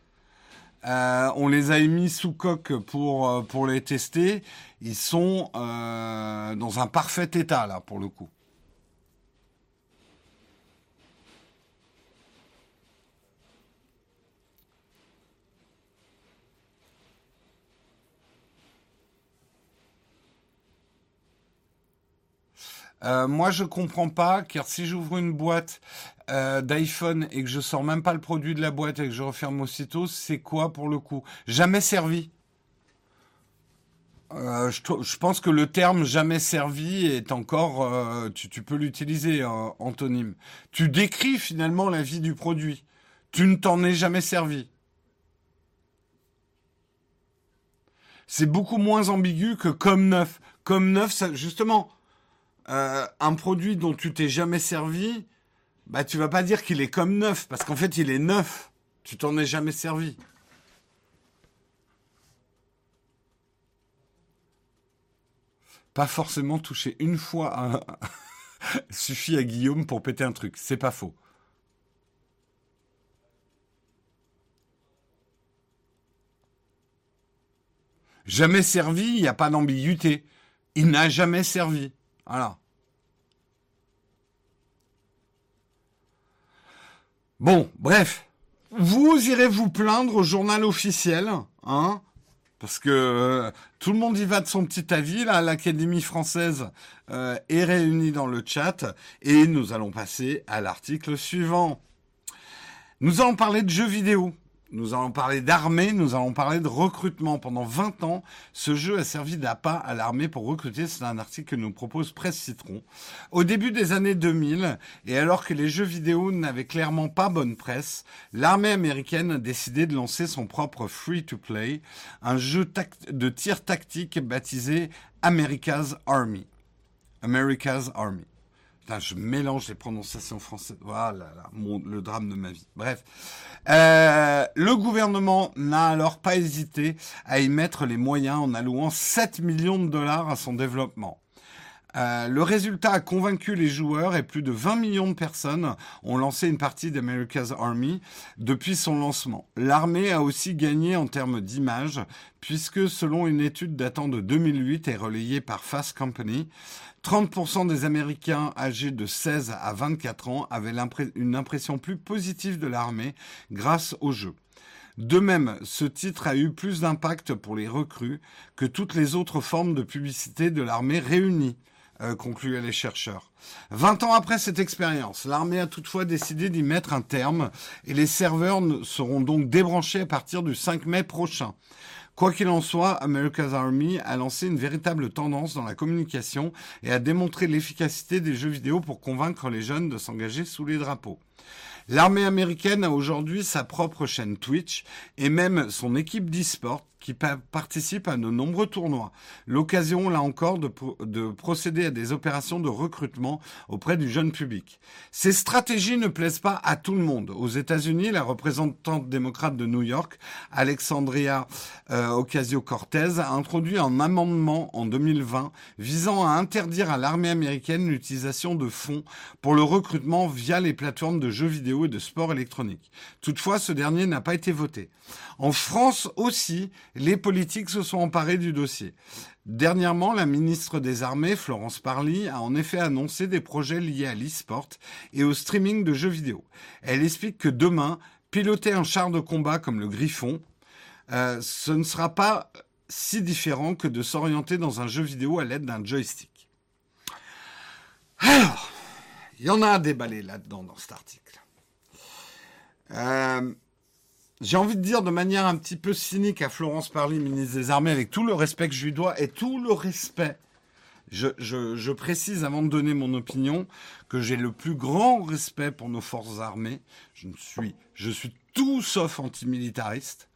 Euh, on les a mis sous coque pour euh, pour les tester. Ils sont euh, dans un parfait état là pour le coup. Euh, moi, je comprends pas, car si j'ouvre une boîte euh, d'iPhone et que je sors même pas le produit de la boîte et que je referme aussitôt, c'est quoi pour le coup? Jamais servi. Euh, je, pense que le terme jamais servi est encore, tu, peux l'utiliser, antonyme. Tu décris finalement la vie du produit. Tu ne t'en es jamais servi. C'est beaucoup moins ambigu que comme neuf. Comme neuf, justement, euh, un produit dont tu t'es jamais servi, Bah, tu vas pas dire qu'il est comme neuf, parce qu'en fait, il est neuf. Tu t'en es jamais servi. Pas forcément toucher une fois suffit à Guillaume pour péter un truc. C'est pas faux. Jamais servi, il n'y a pas d'ambiguïté. Il n'a jamais servi. Voilà. Bon, bref. Vous irez vous plaindre au journal officiel, hein, parce que euh, tout le monde y va de son petit avis. Là, l'Académie française euh, est réunie dans le chat et nous allons passer à l'article suivant. Nous allons parler de jeux vidéo. Nous allons parler d'armée, nous allons parler de recrutement. Pendant 20 ans, ce jeu a servi d'appât à l'armée pour recruter. C'est un article que nous propose Presse Citron. Au début des années 2000, et alors que les jeux vidéo n'avaient clairement pas bonne presse, l'armée américaine a décidé de lancer son propre free-to-play, un jeu de tir tactique baptisé America's Army. America's Army je mélange les prononciations françaises. Voilà, le drame de ma vie. Bref. Euh, le gouvernement n'a alors pas hésité à y mettre les moyens en allouant 7 millions de dollars à son développement. Euh, le résultat a convaincu les joueurs et plus de 20 millions de personnes ont lancé une partie d'America's Army depuis son lancement. L'armée a aussi gagné en termes d'image puisque selon une étude datant de 2008 et relayée par Fast Company, 30% des Américains âgés de 16 à 24 ans avaient une impression plus positive de l'armée grâce au jeu. De même, ce titre a eu plus d'impact pour les recrues que toutes les autres formes de publicité de l'armée réunies. Euh, concluaient les chercheurs. Vingt ans après cette expérience, l'armée a toutefois décidé d'y mettre un terme et les serveurs seront donc débranchés à partir du 5 mai prochain. Quoi qu'il en soit, America's Army a lancé une véritable tendance dans la communication et a démontré l'efficacité des jeux vidéo pour convaincre les jeunes de s'engager sous les drapeaux. L'armée américaine a aujourd'hui sa propre chaîne Twitch et même son équipe d'e-sport qui participent à de nombreux tournois. L'occasion, là encore, de, de, procéder à des opérations de recrutement auprès du jeune public. Ces stratégies ne plaisent pas à tout le monde. Aux États-Unis, la représentante démocrate de New York, Alexandria euh, Ocasio-Cortez, a introduit un amendement en 2020 visant à interdire à l'armée américaine l'utilisation de fonds pour le recrutement via les plateformes de jeux vidéo et de sport électronique. Toutefois, ce dernier n'a pas été voté. En France aussi, les politiques se sont emparés du dossier. Dernièrement, la ministre des Armées, Florence Parly, a en effet annoncé des projets liés à l'e-sport et au streaming de jeux vidéo. Elle explique que demain, piloter un char de combat comme le Griffon, euh, ce ne sera pas si différent que de s'orienter dans un jeu vidéo à l'aide d'un joystick. Alors, il y en a à déballer là-dedans dans cet article. Euh, j'ai envie de dire de manière un petit peu cynique à Florence Parly, ministre des Armées, avec tout le respect que je lui dois et tout le respect. Je, précise avant de donner mon opinion que j'ai le plus grand respect pour nos forces armées. Je suis, je suis tout sauf antimilitariste.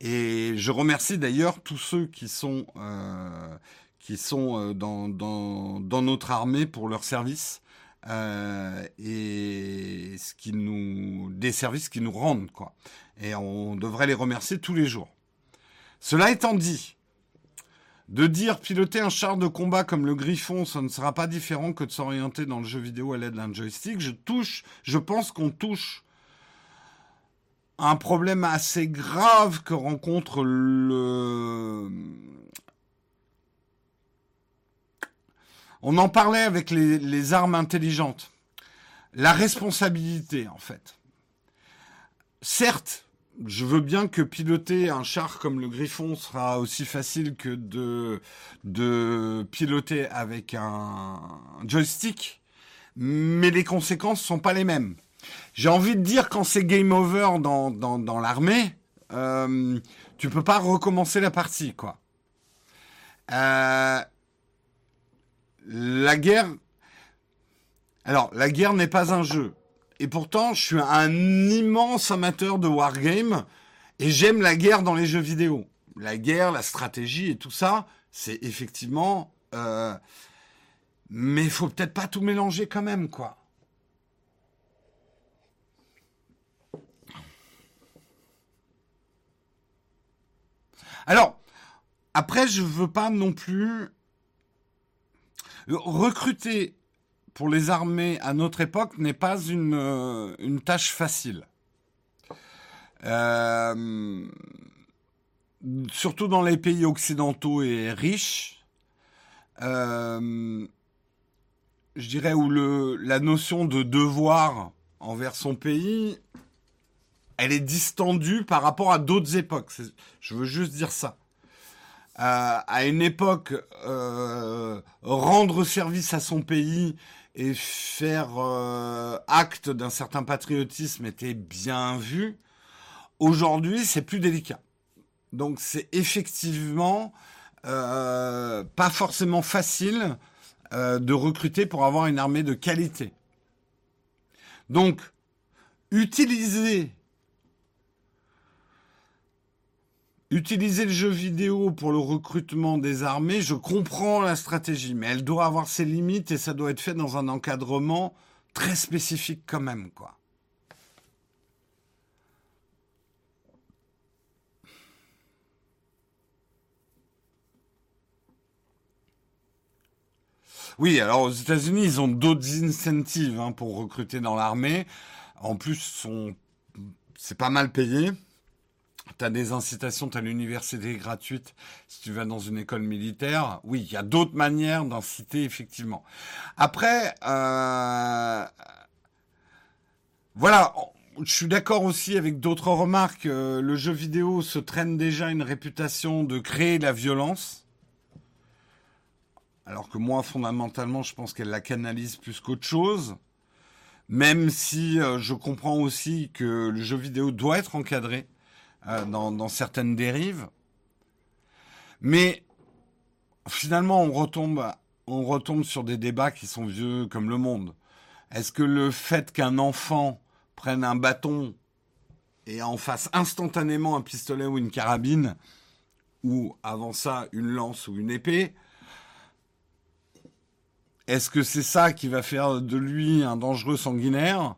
Et je remercie d'ailleurs tous ceux qui sont, euh, qui sont euh, dans, dans, dans notre armée pour leur service. Euh, et ce qui nous, des services qui nous rendent, quoi. Et on devrait les remercier tous les jours. Cela étant dit, de dire piloter un char de combat comme le Griffon, ça ne sera pas différent que de s'orienter dans le jeu vidéo à l'aide d'un joystick. Je touche, je pense qu'on touche un problème assez grave que rencontre le, On en parlait avec les, armes intelligentes. La responsabilité, en fait. Certes, je veux bien que piloter un char comme le Griffon sera aussi facile que de, piloter avec un joystick, mais les conséquences sont pas les mêmes. J'ai envie de dire quand c'est game over dans, dans, l'armée, euh, tu peux pas recommencer la partie, quoi. Euh, la guerre. Alors, la guerre n'est pas un jeu. Et pourtant, je suis un immense amateur de wargame et j'aime la guerre dans les jeux vidéo. La guerre, la stratégie et tout ça, c'est effectivement. Euh... Mais faut peut-être pas tout mélanger quand même, quoi. Alors, après, je ne veux pas non plus recruter pour les armées à notre époque n'est pas une, euh, tâche facile. Euh, surtout dans les pays occidentaux et riches, euh, je dirais où la notion de devoir envers son pays, elle est distendue par rapport à d'autres époques. Je veux juste dire ça. À une époque, rendre service à son pays et faire euh, acte d'un certain patriotisme était bien vu. Aujourd'hui, c'est plus délicat. Donc c'est effectivement euh, pas forcément facile euh, de recruter pour avoir une armée de qualité. Donc, utiliser Utiliser le jeu vidéo pour le recrutement des armées, je comprends la stratégie, mais elle doit avoir ses limites et ça doit être fait dans un encadrement très spécifique quand même, quoi. Oui, alors aux États-Unis, ils ont d'autres incentives hein, pour recruter dans l'armée. En plus, c'est pas mal payé. Tu as des incitations, tu as l'université gratuite si tu vas dans une école militaire. Oui, il y a d'autres manières d'inciter, effectivement. Après, euh, voilà, je suis d'accord aussi avec d'autres remarques. Euh, le jeu vidéo se traîne déjà une réputation de créer la violence. Alors que moi, fondamentalement, je pense qu'elle la canalise plus qu'autre chose. Même si euh, je comprends aussi que le jeu vidéo doit être encadré euh, dans, certaines dérives. Mais finalement, on retombe, on retombe sur des débats qui sont vieux comme le monde. Est-ce que le fait qu'un enfant prenne un bâton et en fasse instantanément un pistolet ou une carabine, ou avant ça une lance ou une épée, est-ce que c'est ça qui va faire de lui un dangereux sanguinaire?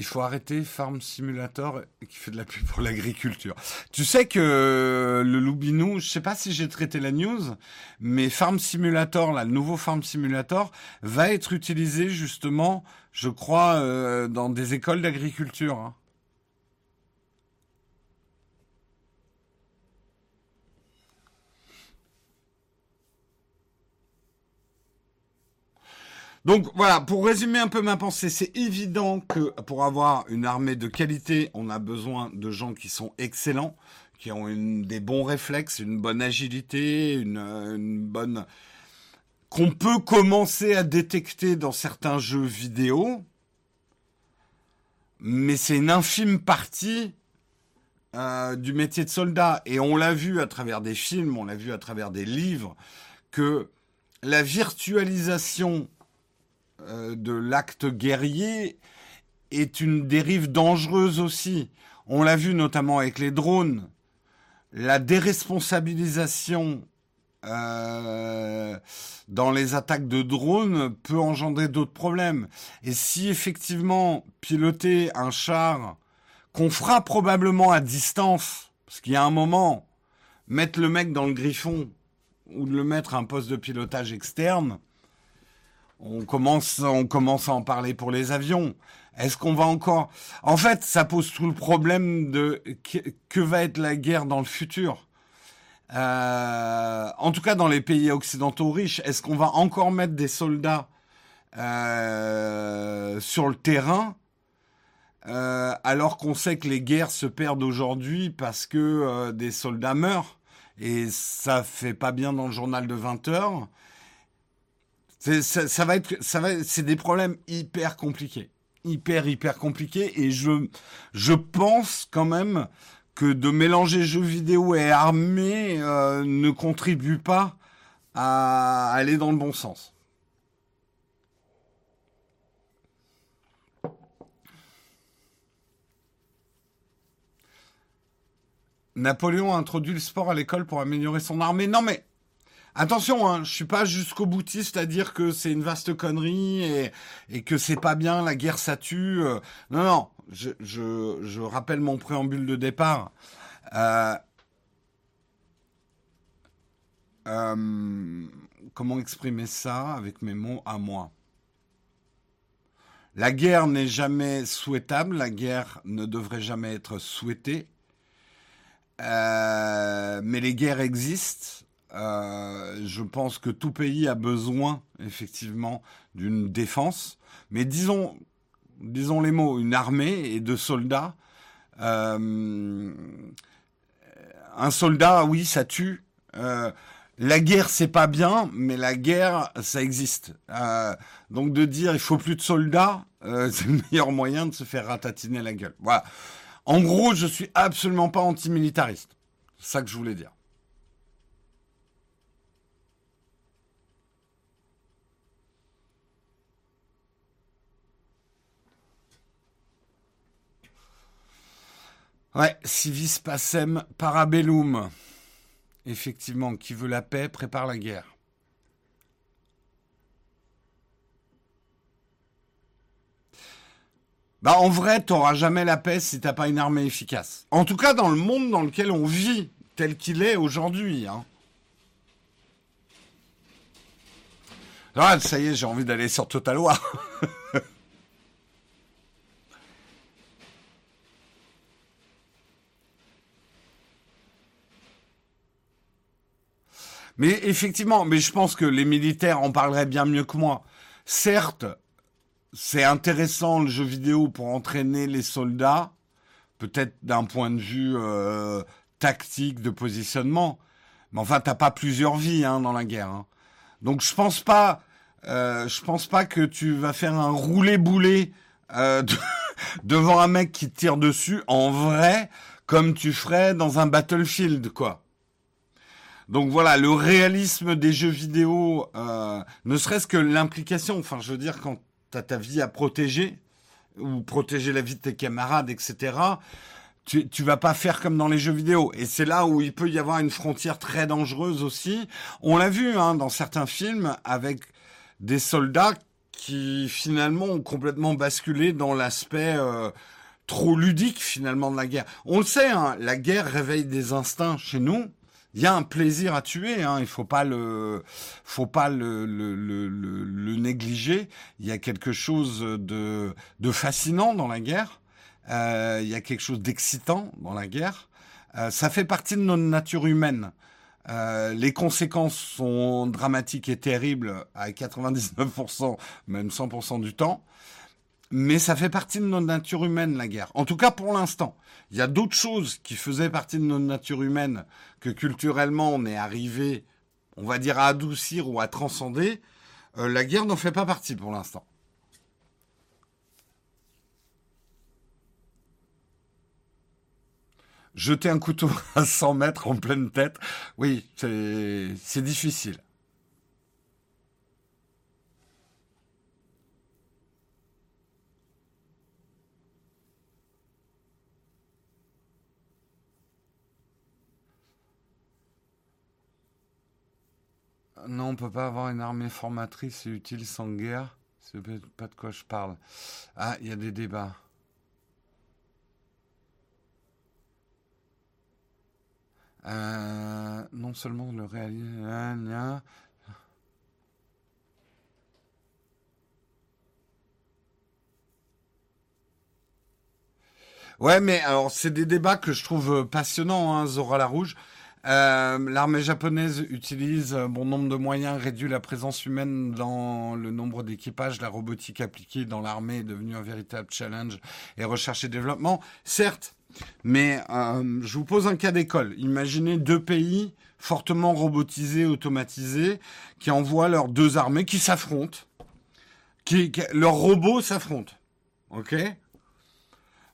Il faut arrêter Farm Simulator qui fait de la pub pour l'agriculture. Tu sais que le Loubinou, je sais pas si j'ai traité la news, mais Farm Simulator, le nouveau Farm Simulator, va être utilisé justement, je crois, euh, dans des écoles d'agriculture. Hein. Donc voilà, pour résumer un peu ma pensée, c'est évident que pour avoir une armée de qualité, on a besoin de gens qui sont excellents, qui ont des bons réflexes, une bonne agilité, une, une bonne qu'on peut commencer à détecter dans certains jeux vidéo, mais c'est une infime partie euh, du métier de soldat. Et on l'a vu à travers des films, on l'a vu à travers des livres, que la virtualisation euh, de l'acte guerrier est une dérive dangereuse aussi. On l'a vu notamment avec les drones. La déresponsabilisation euh, dans les attaques de drones peut engendrer d'autres problèmes. Et si effectivement piloter un char qu'on fera probablement à distance, parce qu'il y a un moment, mettre le mec dans le griffon ou de le mettre à un poste de pilotage externe, on commence, à en parler pour les avions. Est-ce qu'on va encore? En fait, ça pose tout le problème de que, va être la guerre dans le futur. Euh, en tout cas, dans les pays occidentaux riches, est-ce qu'on va encore mettre des soldats euh, sur le terrain euh, alors qu'on sait que les guerres se perdent aujourd'hui parce que des soldats meurent? Et ça fait pas bien dans le journal de 20 heures ça, va être, ça va, c'est des problèmes hyper compliqués, hyper hyper compliqués, et je, je pense quand même que de mélanger jeux vidéo et armée euh, ne contribue pas à aller dans le bon sens. Napoléon a introduit le sport à l'école pour améliorer son armée. Non mais Attention, hein, je suis pas jusqu'au boutiste à dire que c'est une vaste connerie et, que c'est pas bien, la guerre ça tue. Euh. Non, non, je, rappelle mon préambule de départ. Euh, comment exprimer ça avec mes mots à moi? La guerre n'est jamais souhaitable, la guerre ne devrait jamais être souhaitée, mais les guerres existent euh, je pense que tout pays a besoin effectivement d'une défense, mais disons, disons les mots, une armée et de soldats. Euh, un soldat, oui, ça tue. Euh, la guerre, c'est pas bien, mais la guerre, ça existe. donc de dire il faut plus de soldats, c'est le meilleur moyen de se faire ratatiner la gueule. Voilà. En gros, je suis absolument pas antimilitariste. C'est ça que je voulais dire. Ouais, civis pacem parabellum. Effectivement, qui veut la paix prépare la guerre. Bah en vrai, t'auras jamais la paix si t'as pas une armée efficace. En tout cas, dans le monde dans lequel on vit, tel qu'il est aujourd'hui. Hein. Ah, ça y est, j'ai envie d'aller sur Total War. Mais effectivement, mais je pense que les militaires en parleraient bien mieux que moi. Certes, c'est intéressant le jeu vidéo pour entraîner les soldats, peut-être d'un point de vue euh, tactique de positionnement. Mais enfin, t'as pas plusieurs vies hein, dans la guerre. Hein. Donc je pense pas, euh, je pense pas que tu vas faire un roulé boulet euh, devant un mec qui tire dessus en vrai, comme tu ferais dans un battlefield, quoi. Donc voilà, le réalisme des jeux vidéo, euh, ne serait-ce que l'implication, enfin je veux dire quand tu as ta vie à protéger, ou protéger la vie de tes camarades, etc., tu, tu vas pas faire comme dans les jeux vidéo. Et c'est là où il peut y avoir une frontière très dangereuse aussi. On l'a vu hein, dans certains films avec des soldats qui finalement ont complètement basculé dans l'aspect euh, trop ludique finalement de la guerre. On le sait, hein, la guerre réveille des instincts chez nous il y a un plaisir à tuer. Hein. Il faut pas le, faut pas le, le, le, le, négliger. Il y a quelque chose de, de fascinant dans la guerre. Euh, il y a quelque chose d'excitant dans la guerre. Euh, ça fait partie de notre nature humaine. Euh, les conséquences sont dramatiques et terribles à 99%, même 100% du temps. Mais ça fait partie de notre nature humaine, la guerre. En tout cas, pour l'instant. Il y a d'autres choses qui faisaient partie de notre nature humaine que culturellement on est arrivé, on va dire, à adoucir ou à transcender. Euh, la guerre n'en fait pas partie pour l'instant. Jeter un couteau à 100 mètres en pleine tête, oui, c'est difficile. Non, on peut pas avoir une armée formatrice et utile sans guerre. C'est pas de quoi je parle. Ah, il y a des débats. Euh, non seulement le réalisme. Ouais, mais alors c'est des débats que je trouve passionnants, hein, Zora la Rouge. Euh, l'armée japonaise utilise un bon nombre de moyens, réduit la présence humaine dans le nombre d'équipages. La robotique appliquée dans l'armée est devenue un véritable challenge et recherche et développement. Certes, mais euh, je vous pose un cas d'école. Imaginez deux pays fortement robotisés, automatisés, qui envoient leurs deux armées, qui s'affrontent. Qui, leurs robots s'affrontent. OK?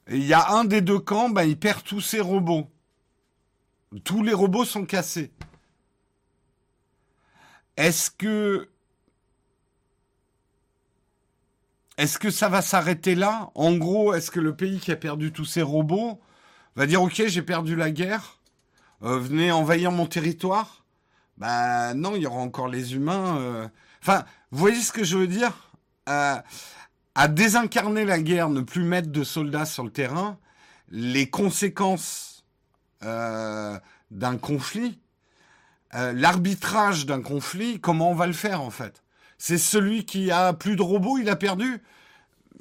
Il y a un des deux camps, bah, il perd tous ses robots. Tous les robots sont cassés. Est-ce que est-ce que ça va s'arrêter là? En gros, est-ce que le pays qui a perdu tous ses robots va dire OK, j'ai perdu la guerre, euh, venez envahir mon territoire? Bah non, il y aura encore les humains. Euh. Enfin, vous voyez ce que je veux dire? À désincarner la guerre, ne plus mettre de soldats sur le terrain, les conséquences euh, d'un conflit, euh, l'arbitrage d'un conflit, comment on va le faire en fait? C'est celui qui a plus de robots, il a perdu?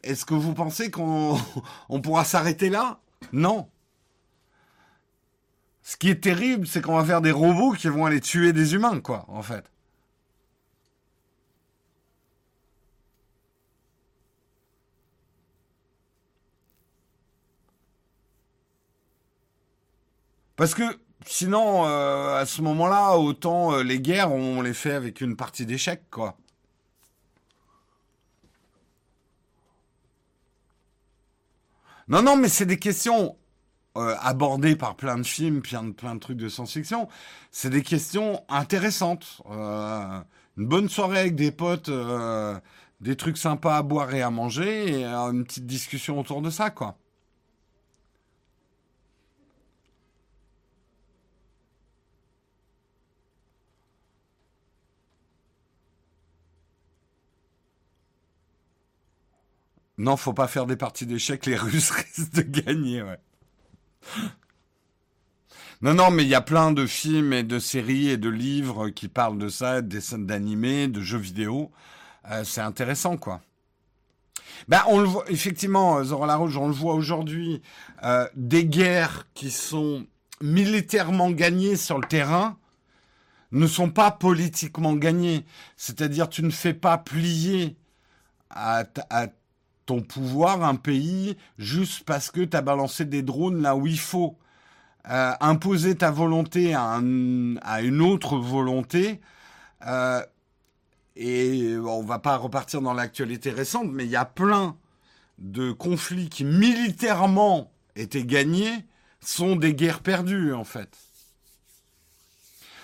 Est-ce que vous pensez qu'on on pourra s'arrêter là? Non. Ce qui est terrible, c'est qu'on va faire des robots qui vont aller tuer des humains, quoi, en fait. Parce que sinon, euh, à ce moment-là, autant euh, les guerres, on les fait avec une partie d'échecs, quoi. Non, non, mais c'est des questions euh, abordées par plein de films, plein de, plein de trucs de science-fiction. C'est des questions intéressantes. une bonne soirée avec des potes, des trucs sympas à boire et à manger, et une petite discussion autour de ça, quoi. Non, faut pas faire des parties d'échecs, les Russes risquent de gagner. Non, non, mais il y a plein de films et de séries et de livres qui parlent de ça, des scènes d'animés, de jeux vidéo. Euh, c'est intéressant, quoi. Ben, on le voit, effectivement, Zora Larouche, on le voit aujourd'hui, euh, des guerres qui sont militairement gagnées sur le terrain ne sont pas politiquement gagnées. C'est-à-dire, tu ne fais pas plier à, à ton pouvoir un pays juste parce que tu as balancé des drones là où il faut. Euh, imposer ta volonté à, une autre volonté. Euh, et on va pas repartir dans l'actualité récente, mais il y a plein de conflits qui militairement étaient gagnés sont des guerres perdues en fait.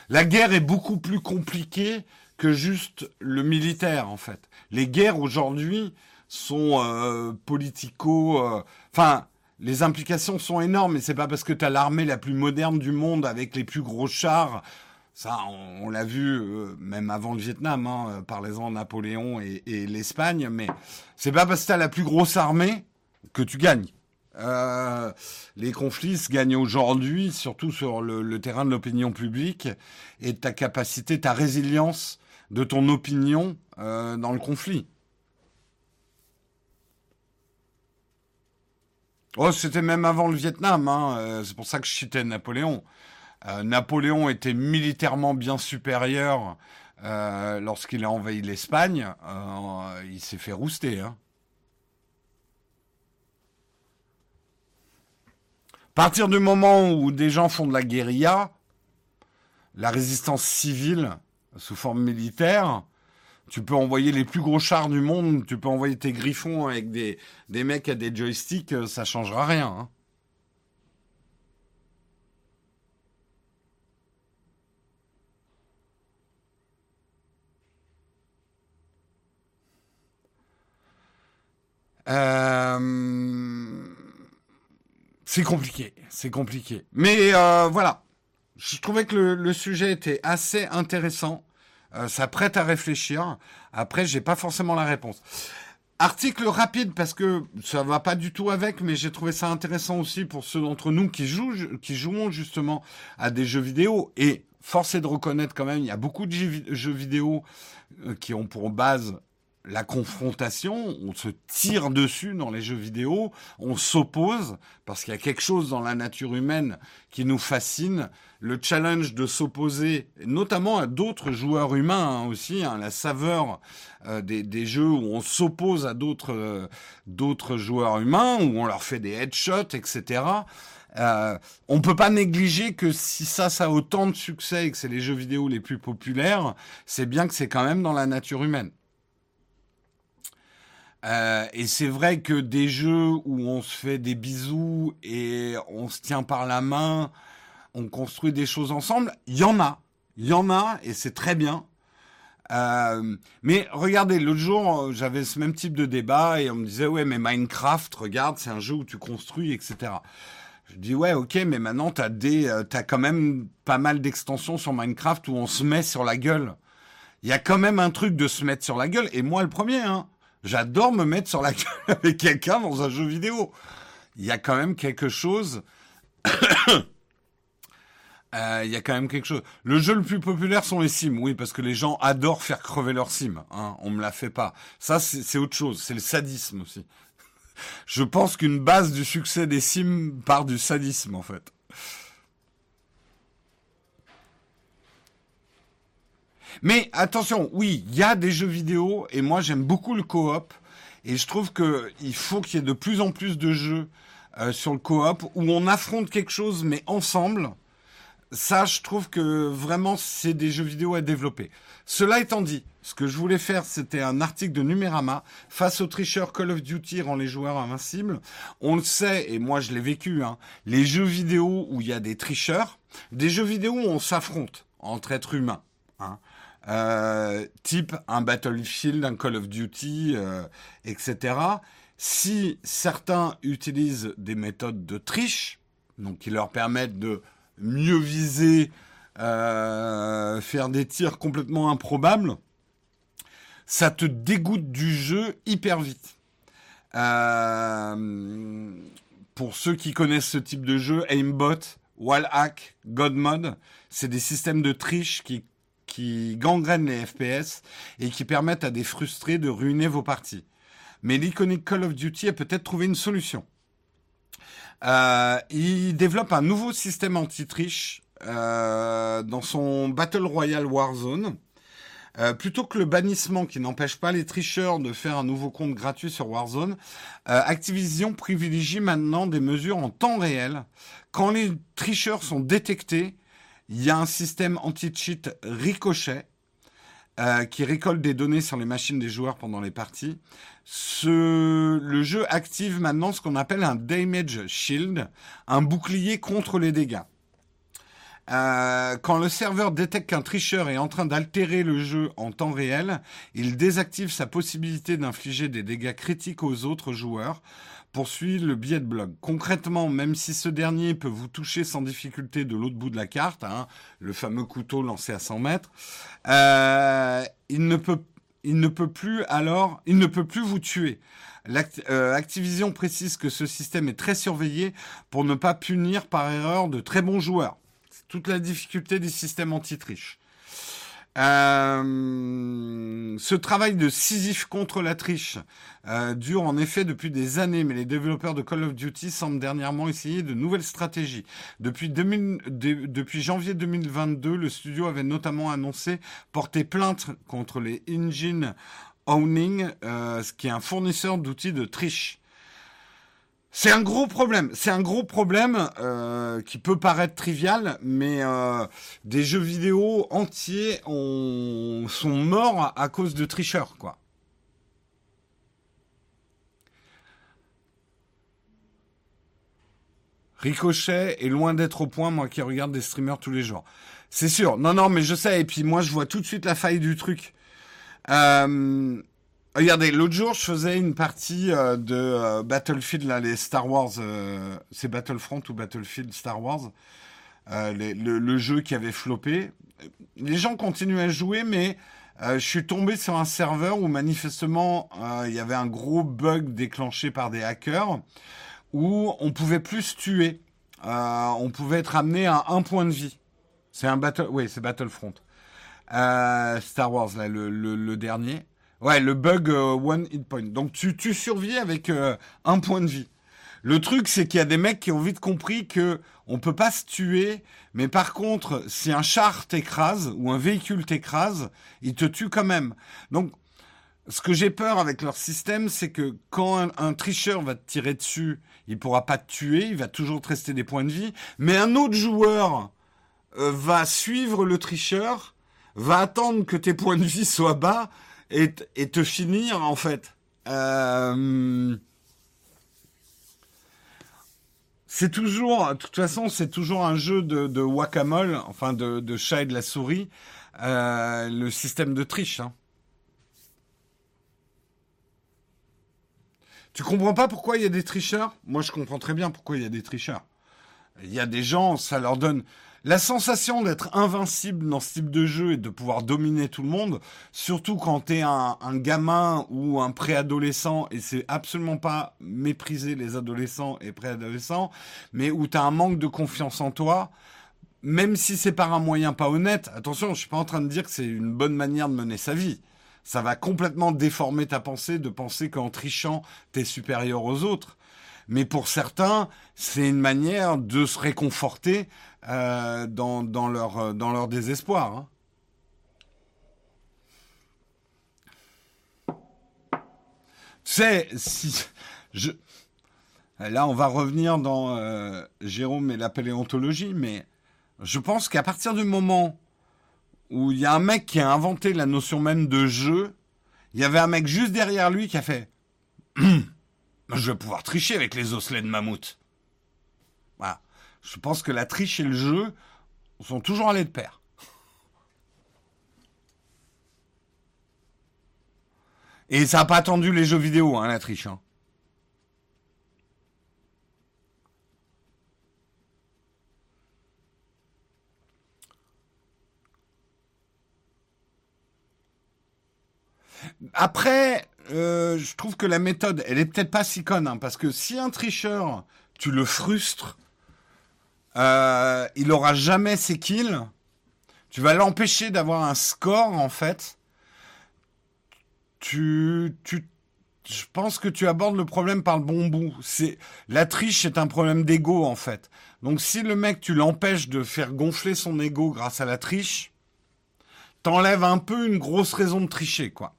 La guerre est beaucoup plus compliquée que juste le militaire en fait. Les guerres aujourd'hui, sont euh, politico. Euh, enfin, les implications sont énormes, mais c'est pas parce que tu as l'armée la plus moderne du monde avec les plus gros chars. Ça, on, l'a vu euh, même avant le Vietnam, hein, par en Napoléon et, et l'Espagne, mais c'est pas parce que tu as la plus grosse armée que tu gagnes. Les conflits se gagnent aujourd'hui, surtout sur le, terrain de l'opinion publique et de ta capacité, ta résilience de ton opinion dans le conflit. Oh, c'était même avant le Vietnam. Hein. Euh, c'est pour ça que je citais Napoléon. Euh, Napoléon était militairement bien supérieur euh, lorsqu'il a envahi l'Espagne. il s'est fait rouster. Hein. À partir du moment où des gens font de la guérilla, la résistance civile sous forme militaire, tu peux envoyer les plus gros chars du monde, tu peux envoyer tes griffons avec des, mecs à des joysticks, euh, ça changera rien. Hein. Euh, c'est compliqué, c'est compliqué. Mais euh, voilà, je trouvais que le sujet était assez intéressant. Euh, ça prête à réfléchir. Après, j'ai pas forcément la réponse. Article rapide parce que ça va pas du tout avec, mais j'ai trouvé ça intéressant aussi pour ceux d'entre nous qui jouent, qui jouons justement à des jeux vidéo. Et force est de reconnaître quand même, il y a beaucoup de jeux vidéo euh, qui ont pour base la confrontation, on se tire dessus dans les jeux vidéo, on s'oppose, parce qu'il y a quelque chose dans la nature humaine qui nous fascine, le challenge de s'opposer, notamment à d'autres joueurs humains hein, aussi, hein, la saveur euh, des, jeux où on s'oppose à d'autres euh, joueurs humains, où on leur fait des headshots, etc. Euh, on peut pas négliger que si ça, ça a autant de succès et que c'est les jeux vidéo les plus populaires, c'est bien que c'est quand même dans la nature humaine. Euh, et c'est vrai que des jeux où on se fait des bisous et on se tient par la main, on construit des choses ensemble, il y en a. Il y en a et c'est très bien. Euh, mais regardez, l'autre jour, j'avais ce même type de débat et on me disait, ouais, mais Minecraft, regarde, c'est un jeu où tu construis, etc. Je dis, ouais, ok, mais maintenant, t'as des, euh, t'as quand même pas mal d'extensions sur Minecraft où on se met sur la gueule. Il y a quand même un truc de se mettre sur la gueule, et moi le premier, hein. J'adore me mettre sur la gueule avec quelqu'un dans un jeu vidéo. Il y a quand même quelque chose Euh, il y a quand même quelque chose. Le jeu le plus populaire sont les Sims, oui, parce que les gens adorent faire crever leurs Sims. Hein, on me la fait pas. Ça, c'est autre chose. C'est le sadisme aussi. Je pense qu'une base du succès des Sims part du sadisme, en fait. Mais attention, oui, il y a des jeux vidéo, et moi j'aime beaucoup le coop, et je trouve qu'il faut qu'il y ait de plus en plus de jeux euh, sur le coop où on affronte quelque chose, mais ensemble. Ça, je trouve que vraiment, c'est des jeux vidéo à développer. Cela étant dit, ce que je voulais faire, c'était un article de Numérama face aux tricheurs Call of Duty rend les joueurs invincibles. On le sait, et moi je l'ai vécu, hein, les jeux vidéo où il y a des tricheurs, des jeux vidéo où on s'affronte entre êtres humains. Hein. Euh, type un Battlefield, un Call of Duty, euh, etc. Si certains utilisent des méthodes de triche, donc qui leur permettent de mieux viser, euh, faire des tirs complètement improbables, ça te dégoûte du jeu hyper vite. pour ceux qui connaissent ce type de jeu, Aimbot, Wallhack, Godmode, c'est des systèmes de triche qui qui gangrènent les FPS et qui permettent à des frustrés de ruiner vos parties. Mais l'iconique Call of Duty a peut-être trouvé une solution. Euh, il développe un nouveau système anti-triche euh, dans son Battle Royale Warzone. Euh, plutôt que le bannissement qui n'empêche pas les tricheurs de faire un nouveau compte gratuit sur Warzone, Activision privilégie maintenant des mesures en temps réel. Quand les tricheurs sont détectés, il y a un système anti-cheat ricochet euh, qui récolte des données sur les machines des joueurs pendant les parties. le jeu active maintenant ce qu'on appelle un damage shield, un bouclier contre les dégâts. Euh, quand le serveur détecte qu'un tricheur est en train d'altérer le jeu en temps réel, il désactive sa possibilité d'infliger des dégâts critiques aux autres joueurs poursuit le biais de blog. Concrètement, même si ce dernier peut vous toucher sans difficulté de l'autre bout de la carte, hein, le fameux couteau lancé à 100 mètres, euh, il ne peut il ne peut plus alors, il ne peut plus vous tuer. Euh, Activision précise que ce système est très surveillé pour ne pas punir par erreur de très bons joueurs. C'est toute la difficulté des systèmes anti-triche. Euh, ce travail de Sisyphe contre la triche euh, dure en effet depuis des années, mais les développeurs de Call of Duty semblent dernièrement essayer de nouvelles stratégies. Depuis, depuis janvier 2022, le studio avait notamment annoncé porter plainte contre les Engine Owning, euh, ce qui est un fournisseur d'outils de triche. C'est un gros problème. C'est un gros problème euh, qui peut paraître trivial, mais euh, des jeux vidéo entiers sont morts à cause de tricheurs, quoi. Ricochet est loin d'être au point, moi qui regarde des streamers tous les jours. C'est sûr. Non, non, mais je sais. Et puis moi, je vois tout de suite la faille du truc. Euh, Regardez, l'autre jour, je faisais une partie euh, de euh, Battlefield, là, les Star Wars. Euh, c'est Battlefront ou Battlefield Star Wars. le, jeu qui avait floppé. Les gens continuaient à jouer, mais je suis tombé sur un serveur où manifestement il y avait un gros bug déclenché par des hackers où on pouvait plus se tuer. on pouvait être amené à un point de vie. C'est un battle, oui, c'est Battlefront. Star Wars, là, le dernier. Ouais, le bug euh, one hit point. Donc tu, tu survis avec euh, un point de vie. Le truc, c'est qu'il y a des mecs qui ont vite compris que on peut pas se tuer, mais par contre, si un char t'écrase ou un véhicule t'écrase, il te tue quand même. Donc, ce que j'ai peur avec leur système, c'est que quand un, tricheur va te tirer dessus, il pourra pas te tuer, il va toujours te rester des points de vie, mais un autre joueur euh, va suivre le tricheur, va attendre que tes points de vie soient bas et, te finir en fait. Euh, c'est toujours, de toute façon, c'est toujours un jeu de, de enfin de, chat et de la souris, euh, le système de triche. Hein. Tu comprends pas pourquoi il y a des tricheurs? Moi, je comprends très bien pourquoi il y a des tricheurs. Il y a des gens, ça leur donne la sensation d'être invincible dans ce type de jeu et de pouvoir dominer tout le monde, surtout quand t'es un, un gamin ou un préadolescent, et c'est absolument pas mépriser les adolescents et préadolescents, mais où t'as un manque de confiance en toi, même si c'est par un moyen pas honnête, attention, je suis pas en train de dire que c'est une bonne manière de mener sa vie. Ça va complètement déformer ta pensée de penser qu'en trichant, tu es supérieur aux autres. Mais pour certains, c'est une manière de se réconforter euh, dans, dans, leur, dans leur désespoir. Hein. Tu sais, si je là, on va revenir dans euh, Jérôme et la paléontologie, mais je pense qu'à partir du moment où il y a un mec qui a inventé la notion même de jeu, il y avait un mec juste derrière lui qui a fait Je vais pouvoir tricher avec les osselets de mammouth. Voilà. Je pense que la triche et le jeu sont toujours allés de pair. Et ça n'a pas attendu les jeux vidéo, hein, la triche. Hein. Après, euh, je trouve que la méthode, elle est peut-être pas si conne, hein, parce que si un tricheur, tu le frustres, euh, il aura jamais ses kills. Tu vas l'empêcher d'avoir un score, en fait. Tu, tu, je pense que tu abordes le problème par le bon bout. C'est la triche est un problème d'ego en fait. Donc si le mec tu l'empêches de faire gonfler son ego grâce à la triche, t'enlèves un peu une grosse raison de tricher quoi.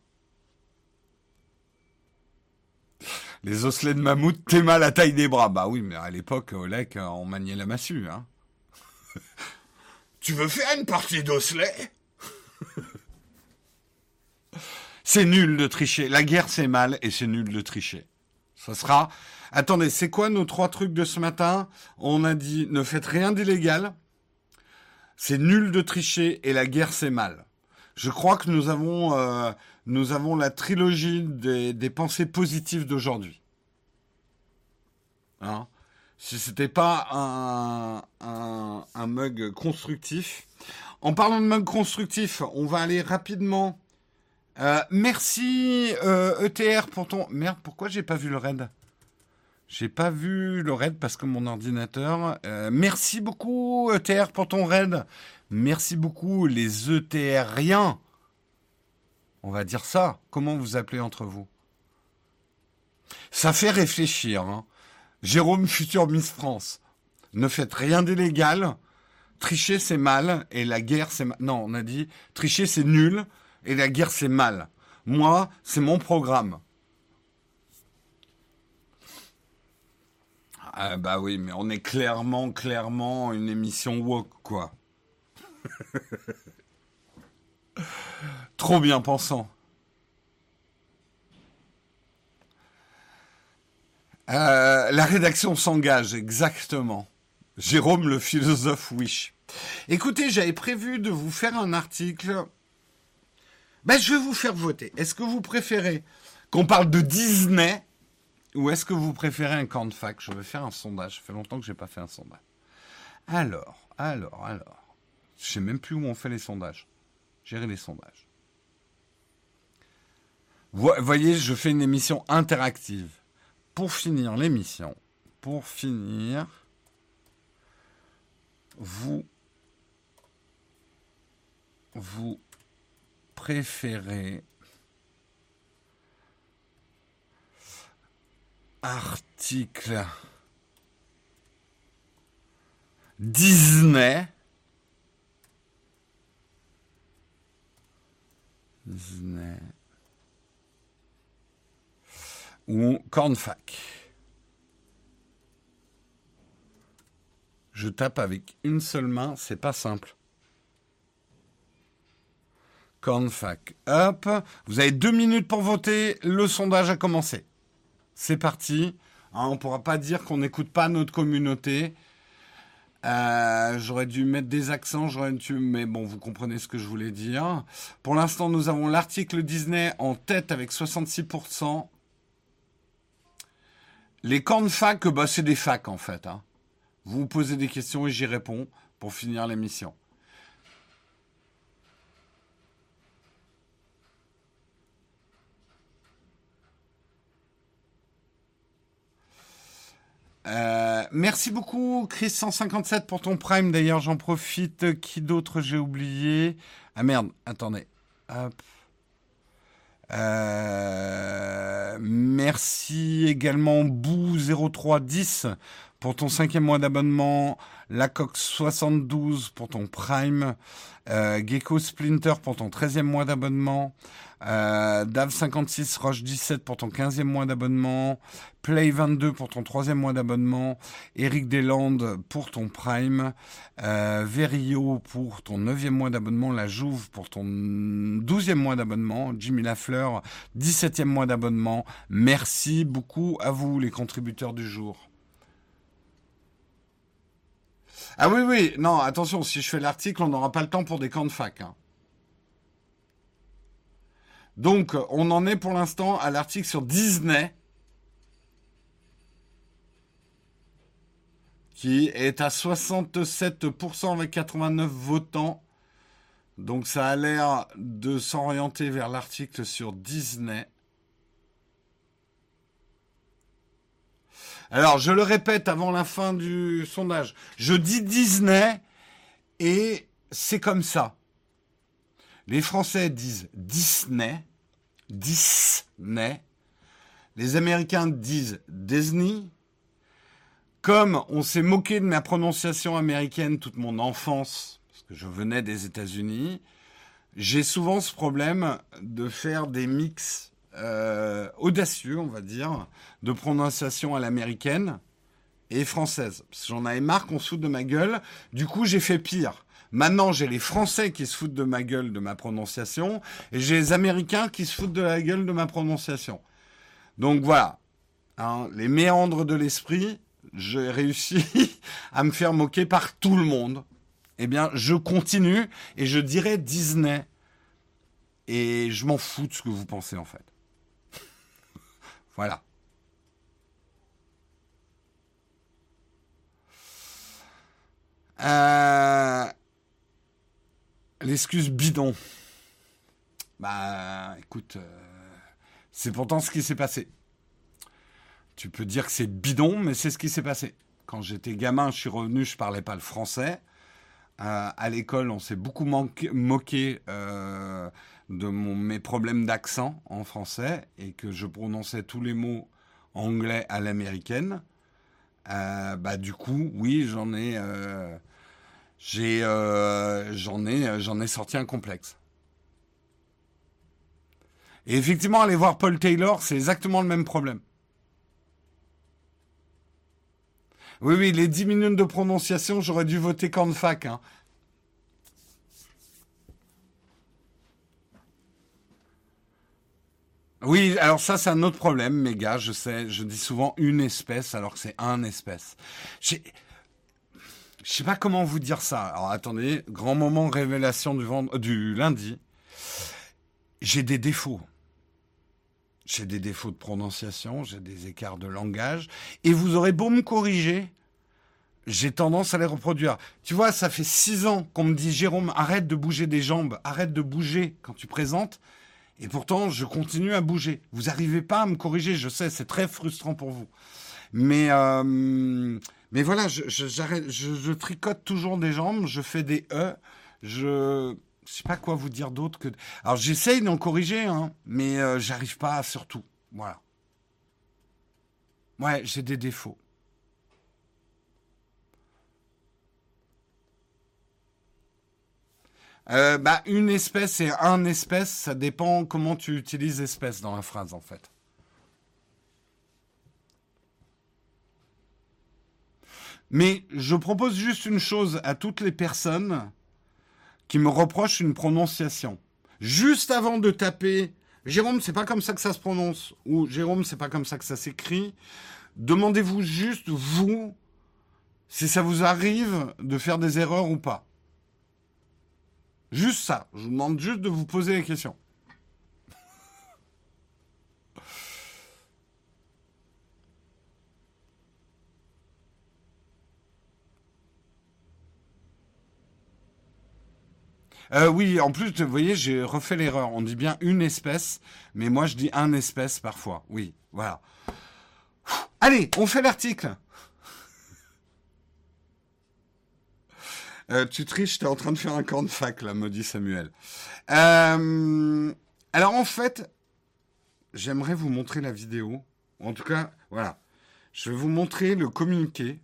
Les osselets de mammouth, t'es mal la taille des bras. Bah oui, mais à l'époque, Olek, on maniait la massue. Hein. tu veux faire une partie d'osselets? C'est nul de tricher. La guerre, c'est mal et c'est nul de tricher. Ça sera... Attendez, c'est quoi nos trois trucs de ce matin? On a dit ne faites rien d'illégal. C'est nul de tricher et la guerre, c'est mal. Je crois que nous avons... Euh, nous avons la trilogie des, pensées positives d'aujourd'hui. Hein? Si c'était pas un, mug constructif. En parlant de mug constructif, on va aller rapidement. Euh, merci ETR euh, e pour ton. Merde, pourquoi j'ai pas vu le raid? J'ai pas vu le raid parce que mon ordinateur. Euh, merci beaucoup ETR pour ton raid. Merci beaucoup les ETR rien. On va dire ça. Comment vous appelez entre vous? Ça fait réfléchir. Hein. Jérôme, futur Miss France. Ne faites rien d'illégal. Tricher, c'est mal. Et la guerre, c'est mal. Non, on a dit tricher, c'est nul. Et la guerre, c'est mal. Moi, c'est mon programme. Ah bah oui, mais on est clairement, clairement une émission woke, quoi. Trop bien pensant. Euh, la rédaction s'engage, exactement. Jérôme le philosophe Wish. Écoutez, j'avais prévu de vous faire un article. Ben, je vais vous faire voter. Est-ce que vous préférez qu'on parle de Disney ou est-ce que vous préférez un camp de fac? Je vais faire un sondage. Ça fait longtemps que je n'ai pas fait un sondage. Alors, alors, alors. Je sais même plus où on fait les sondages. Gérer les sondages. Voyez, je fais une émission interactive. Pour finir l'émission, pour finir, vous, vous préférez article Disney Disney ou Cornfac. Je tape avec une seule main, c'est pas simple. Cornfac. Hop. Vous avez deux minutes pour voter. Le sondage a commencé. C'est parti. Hein, on ne pourra pas dire qu'on n'écoute pas notre communauté. Euh, j'aurais dû mettre des accents, j'aurais dû, mais bon, vous comprenez ce que je voulais dire. Pour l'instant, nous avons l'article Disney en tête avec 66%. Les camps de fac, bah, c'est des facs en fait. Hein. Vous posez des questions et j'y réponds pour finir l'émission. Euh, merci beaucoup, Chris157, pour ton prime. D'ailleurs, j'en profite. Qui d'autre j'ai oublié? Ah merde, attendez. Hop. Euh, merci également Bou0310 pour ton cinquième mois d'abonnement, Lacox72 pour ton Prime, euh, Gecko Splinter pour ton treizième mois d'abonnement, euh, Dav56 Roche 17 pour ton quinzième mois d'abonnement, Play 22 pour ton troisième mois d'abonnement, Eric Deslandes pour ton Prime, euh, Verio pour ton neuvième mois d'abonnement, La Jouve pour ton douzième mois d'abonnement, Jimmy Lafleur, dix-septième mois d'abonnement. Merci beaucoup à vous les contributeurs du jour. Ah oui, oui, non, attention, si je fais l'article, on n'aura pas le temps pour des camps de fac. Hein. Donc, on en est pour l'instant à l'article sur Disney, qui est à 67% avec 89 votants. Donc, ça a l'air de s'orienter vers l'article sur Disney. Alors, je le répète avant la fin du sondage. Je dis Disney et c'est comme ça. Les Français disent Disney, Disney. Les Américains disent Disney. Comme on s'est moqué de ma prononciation américaine toute mon enfance, parce que je venais des États-Unis, j'ai souvent ce problème de faire des mix euh, audacieux, on va dire, de prononciation à l'américaine et française. J'en avais marre qu'on se foute de ma gueule. Du coup, j'ai fait pire. Maintenant, j'ai les Français qui se foutent de ma gueule, de ma prononciation, et j'ai les Américains qui se foutent de la gueule de ma prononciation. Donc voilà, hein, les méandres de l'esprit, j'ai réussi à me faire moquer par tout le monde. Eh bien, je continue et je dirais Disney. Et je m'en fous de ce que vous pensez en fait. Voilà. Euh, l'excuse bidon. Bah, écoute, euh, c'est pourtant ce qui s'est passé. Tu peux dire que c'est bidon, mais c'est ce qui s'est passé. Quand j'étais gamin, je suis revenu, je parlais pas le français. Euh, à l'école, on s'est beaucoup moqué de mes problèmes d'accent en français et que je prononçais tous les mots anglais à l'américaine, euh, bah du coup, oui, j'en ai, euh, j'ai, euh, sorti un complexe. Et effectivement, aller voir Paul Taylor, c'est exactement le même problème. Oui, oui, les 10 minutes de prononciation, j'aurais dû voter Canfac. Hein. Oui, alors ça c'est un autre problème, mes gars. Je sais, je dis souvent une espèce alors que c'est un espèce. Je sais pas comment vous dire ça. Alors attendez, grand moment révélation du, du lundi. J'ai des défauts. J'ai des défauts de prononciation, j'ai des écarts de langage, et vous aurez beau me corriger, j'ai tendance à les reproduire. Tu vois, ça fait six ans qu'on me dit Jérôme, arrête de bouger des jambes, arrête de bouger quand tu présentes. Et pourtant, je continue à bouger. Vous n'arrivez pas à me corriger, je sais, c'est très frustrant pour vous. Mais, euh, mais voilà, je, je, tricote toujours des jambes, je fais des E, je ne sais pas quoi vous dire d'autre que. Alors j'essaye d'en corriger, hein, mais euh, j'arrive pas surtout. Voilà. Ouais, j'ai des défauts. Euh, bah, une espèce et un espèce, ça dépend comment tu utilises espèce dans la phrase en fait. Mais je propose juste une chose à toutes les personnes qui me reprochent une prononciation. Juste avant de taper Jérôme, c'est pas comme ça que ça se prononce ou Jérôme, c'est pas comme ça que ça s'écrit. Demandez-vous juste vous si ça vous arrive de faire des erreurs ou pas. Juste ça. Je vous demande juste de vous poser les questions. Euh, oui, en plus, vous voyez, j'ai refait l'erreur. On dit bien une espèce, mais moi je dis un espèce parfois. Oui, voilà. Allez, on fait l'article. Euh, tu triches, t'es en train de faire un camp de fac, là, me dit Samuel. Euh, alors, en fait, j'aimerais vous montrer la vidéo. En tout cas, voilà. Je vais vous montrer le communiqué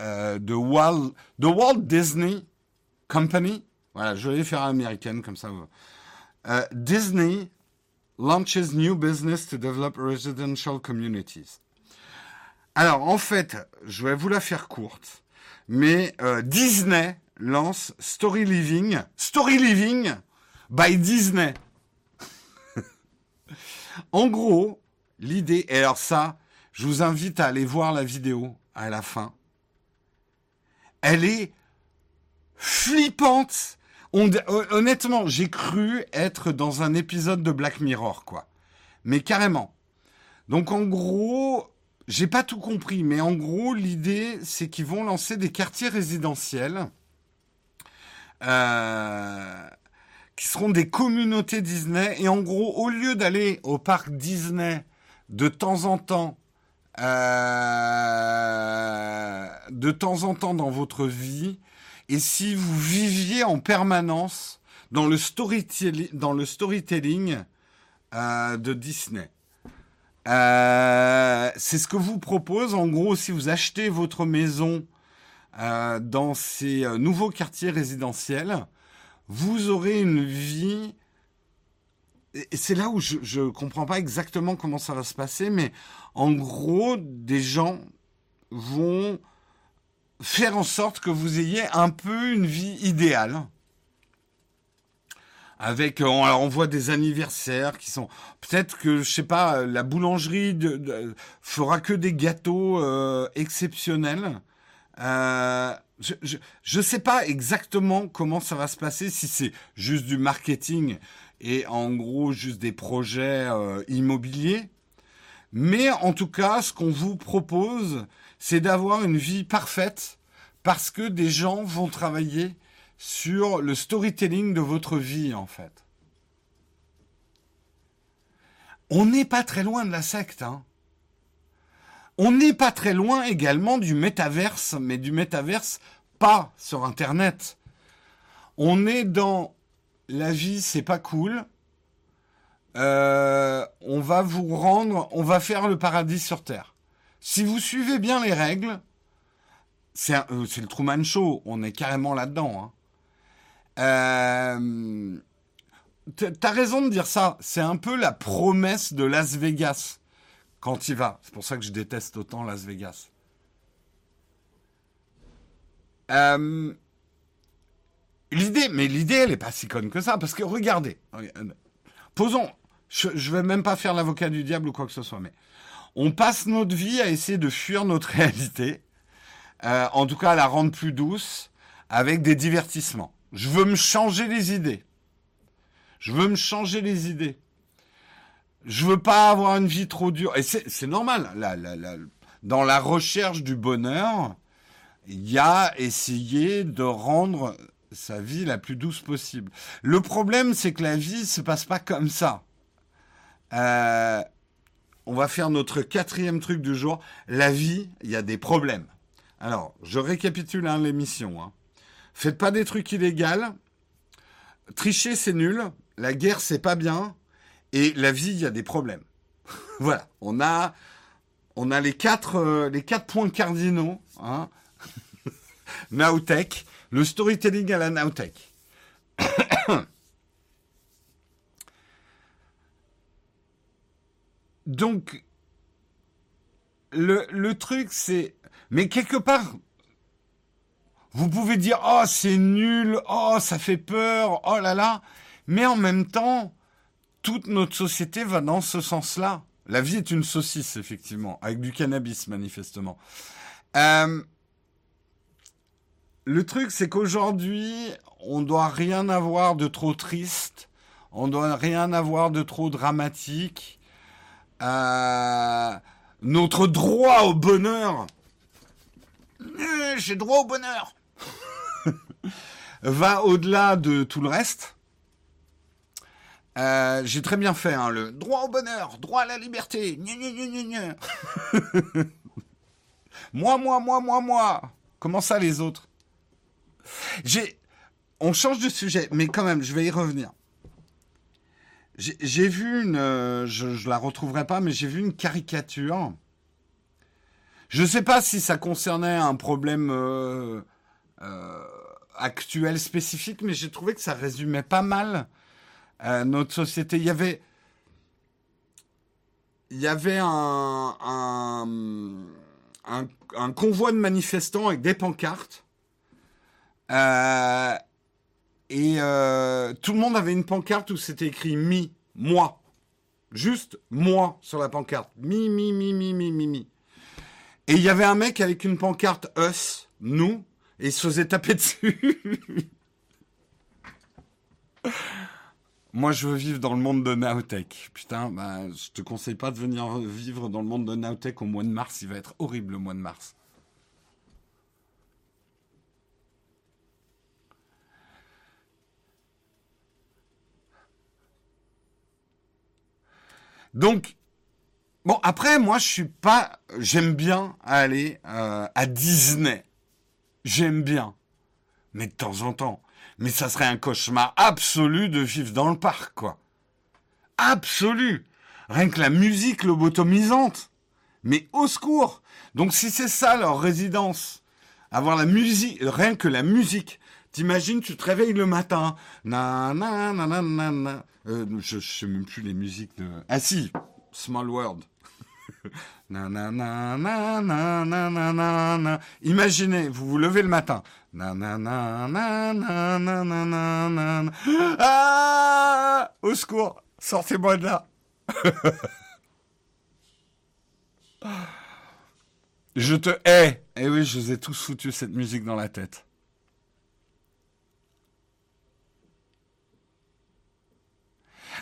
euh, de, Walt, de Walt Disney Company. Voilà, je vais faire américaine comme ça. Disney launches new business to develop residential communities. Alors, en fait, je vais vous la faire courte, mais Disney lance Story Living, Story Living by Disney. en gros, l'idée, et alors ça, je vous invite à aller voir la vidéo à la fin. Elle est flippante. honnêtement, j'ai cru être dans un épisode de Black Mirror, quoi. Mais carrément. Donc en gros, j'ai pas tout compris, mais en gros, l'idée, c'est qu'ils vont lancer des quartiers résidentiels euh, qui seront des communautés Disney. Et en gros, au lieu d'aller au parc Disney de temps en temps, euh, de temps en temps dans votre vie, et si vous viviez en permanence dans le, storytelling, dans le storytelling euh, de Disney. Euh, c'est ce que vous propose. En gros, si vous achetez votre maison euh, dans ces euh, nouveaux quartiers résidentiels, vous aurez une vie. Et c'est là où je ne comprends pas exactement comment ça va se passer, mais en gros, des gens vont faire en sorte que vous ayez un peu une vie idéale avec euh, alors on voit des anniversaires qui sont peut-être que je sais pas la boulangerie de, fera que des gâteaux exceptionnels. Euh, je, je sais pas exactement comment ça va se passer si c'est juste du marketing et en gros juste des projets euh, immobiliers. Mais en tout cas, ce qu'on vous propose, c'est d'avoir une vie parfaite parce que des gens vont travailler sur le storytelling de votre vie, en fait. On n'est pas très loin de la secte. Hein. On n'est pas très loin également du métaverse, mais du métaverse pas sur Internet. On est dans la vie, c'est pas cool. Euh, on va vous rendre, on va faire le paradis sur Terre. Si vous suivez bien les règles, c'est euh, le Truman Show, on est carrément là-dedans. Hein. Euh, T'as raison de dire ça. C'est un peu la promesse de Las Vegas quand il va. C'est pour ça que je déteste autant Las Vegas. Euh, l'idée, mais l'idée, elle est pas si conne que ça, parce que regardez, posons, je, je vais même pas faire l'avocat du diable ou quoi que ce soit, mais on passe notre vie à essayer de fuir notre réalité, euh, en tout cas à la rendre plus douce, avec des divertissements. Je veux me changer les idées. Je veux me changer les idées. Je veux pas avoir une vie trop dure. Et c'est normal. dans la recherche du bonheur, il y a essayé de rendre sa vie la plus douce possible. Le problème, c'est que la vie se passe pas comme ça. Euh, on va faire notre quatrième truc du jour. La vie, il y a des problèmes. Alors, je récapitule hein, l'émission. Hein. Faites pas des trucs illégaux. Tricher, c'est nul. La guerre, c'est pas bien. Et la vie, il y a des problèmes. voilà. On a, on a les quatre, euh, les quatre points cardinaux. Hein. Nowtech. Le storytelling à la Nowtech. Donc, le, le truc, c'est... Mais quelque part, vous pouvez dire oh c'est nul, oh ça fait peur, oh là là, mais en même temps, toute notre société va dans ce sens-là. La vie est une saucisse effectivement, avec du cannabis manifestement. Euh, le truc c'est qu'aujourd'hui, on doit rien avoir de trop triste, on doit rien avoir de trop dramatique. Euh, notre droit au bonheur, euh, j'ai droit au bonheur va au-delà de tout le reste. Euh, j'ai très bien fait hein, le droit au bonheur, droit à la liberté. moi, moi, moi, moi, moi. Comment ça les autres? J'ai, on change de sujet, mais quand même, je vais y revenir. J'ai vu une, euh, je, ne la retrouverai pas, mais j'ai vu une caricature. Je ne sais pas si ça concernait un problème euh, actuel spécifique, mais j'ai trouvé que ça résumait pas mal notre société. Il y avait, un, convoi de manifestants avec des pancartes. Euh, et euh, tout le monde avait une pancarte où c'était écrit mi, moi. Juste moi sur la pancarte. Mi, mi, mi, mi, mi, mi, mi. Et il y avait un mec avec une pancarte us, nous, et il se faisait taper dessus. Moi, je veux vivre dans le monde de Naotech. Putain, bah, je te conseille pas de venir vivre dans le monde de Naotech au mois de mars. Il va être horrible le mois de mars. Donc, bon, après, moi, je suis pas. J'aime bien aller euh, à Disney. J'aime bien. Mais de temps en temps. Mais ça serait un cauchemar absolu de vivre dans le parc, quoi. Absolu. Rien que la musique lobotomisante. Mais au secours. Donc si c'est ça leur résidence, avoir la musique, rien que la musique. T'imagines, tu te réveilles le matin. Na, na, na, na, na, na. Euh, je, je sais même plus les musiques de. Ah si, Small World. Nanana. Imaginez, vous vous levez le matin. Ah Au secours, sortez-moi de là. je te hais. Eh oui, je vous ai tous foutu cette musique dans la tête.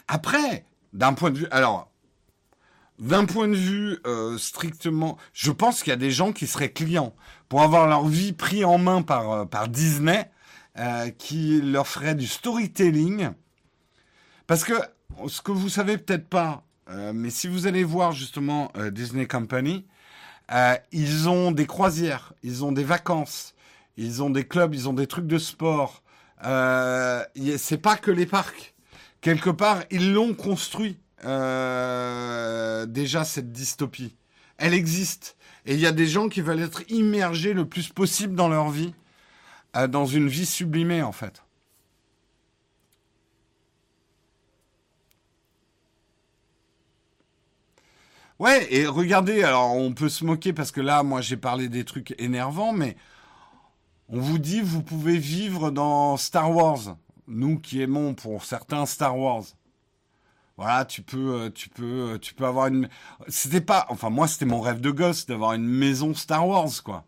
Après, d'un point de vue... Alors, d'un point de vue euh, strictement, je pense qu'il y a des gens qui seraient clients pour avoir leur vie pris en main par, euh, par Disney, euh, qui leur ferait du storytelling. Parce que, ce que vous savez peut-être pas, mais si vous allez voir justement Disney Company, ils ont des croisières, ils ont des vacances, ils ont des clubs, ils ont des trucs de sport. c'est pas que les parcs quelque part, ils l'ont construit euh, déjà cette dystopie. Elle existe. Et il y a des gens qui veulent être immergés le plus possible dans leur vie, euh, dans une vie sublimée en fait. Ouais, et regardez, alors on peut se moquer parce que là, moi j'ai parlé des trucs énervants, mais on vous dit vous pouvez vivre dans Star Wars nous qui aimons pour certains Star Wars. Voilà, tu peux, euh, tu peux, euh, tu peux avoir une. C'était pas, enfin moi c'était mon rêve de gosse d'avoir une maison Star Wars quoi.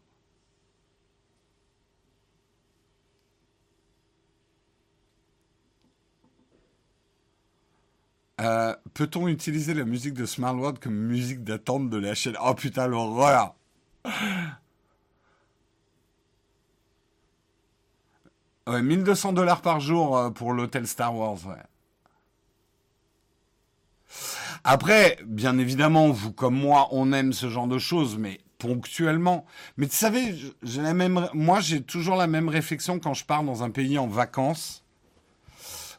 Euh, peut-on utiliser la musique de Smart World comme musique d'attente de la chaîne? Oh putain, l'horreur 1200 dollars par jour pour l'hôtel Star Wars, ouais. Après, bien évidemment, vous comme moi, on aime ce genre de choses, mais ponctuellement. Mais tu savez, j'ai même, moi, j'ai toujours la même réflexion quand je pars dans un pays en vacances,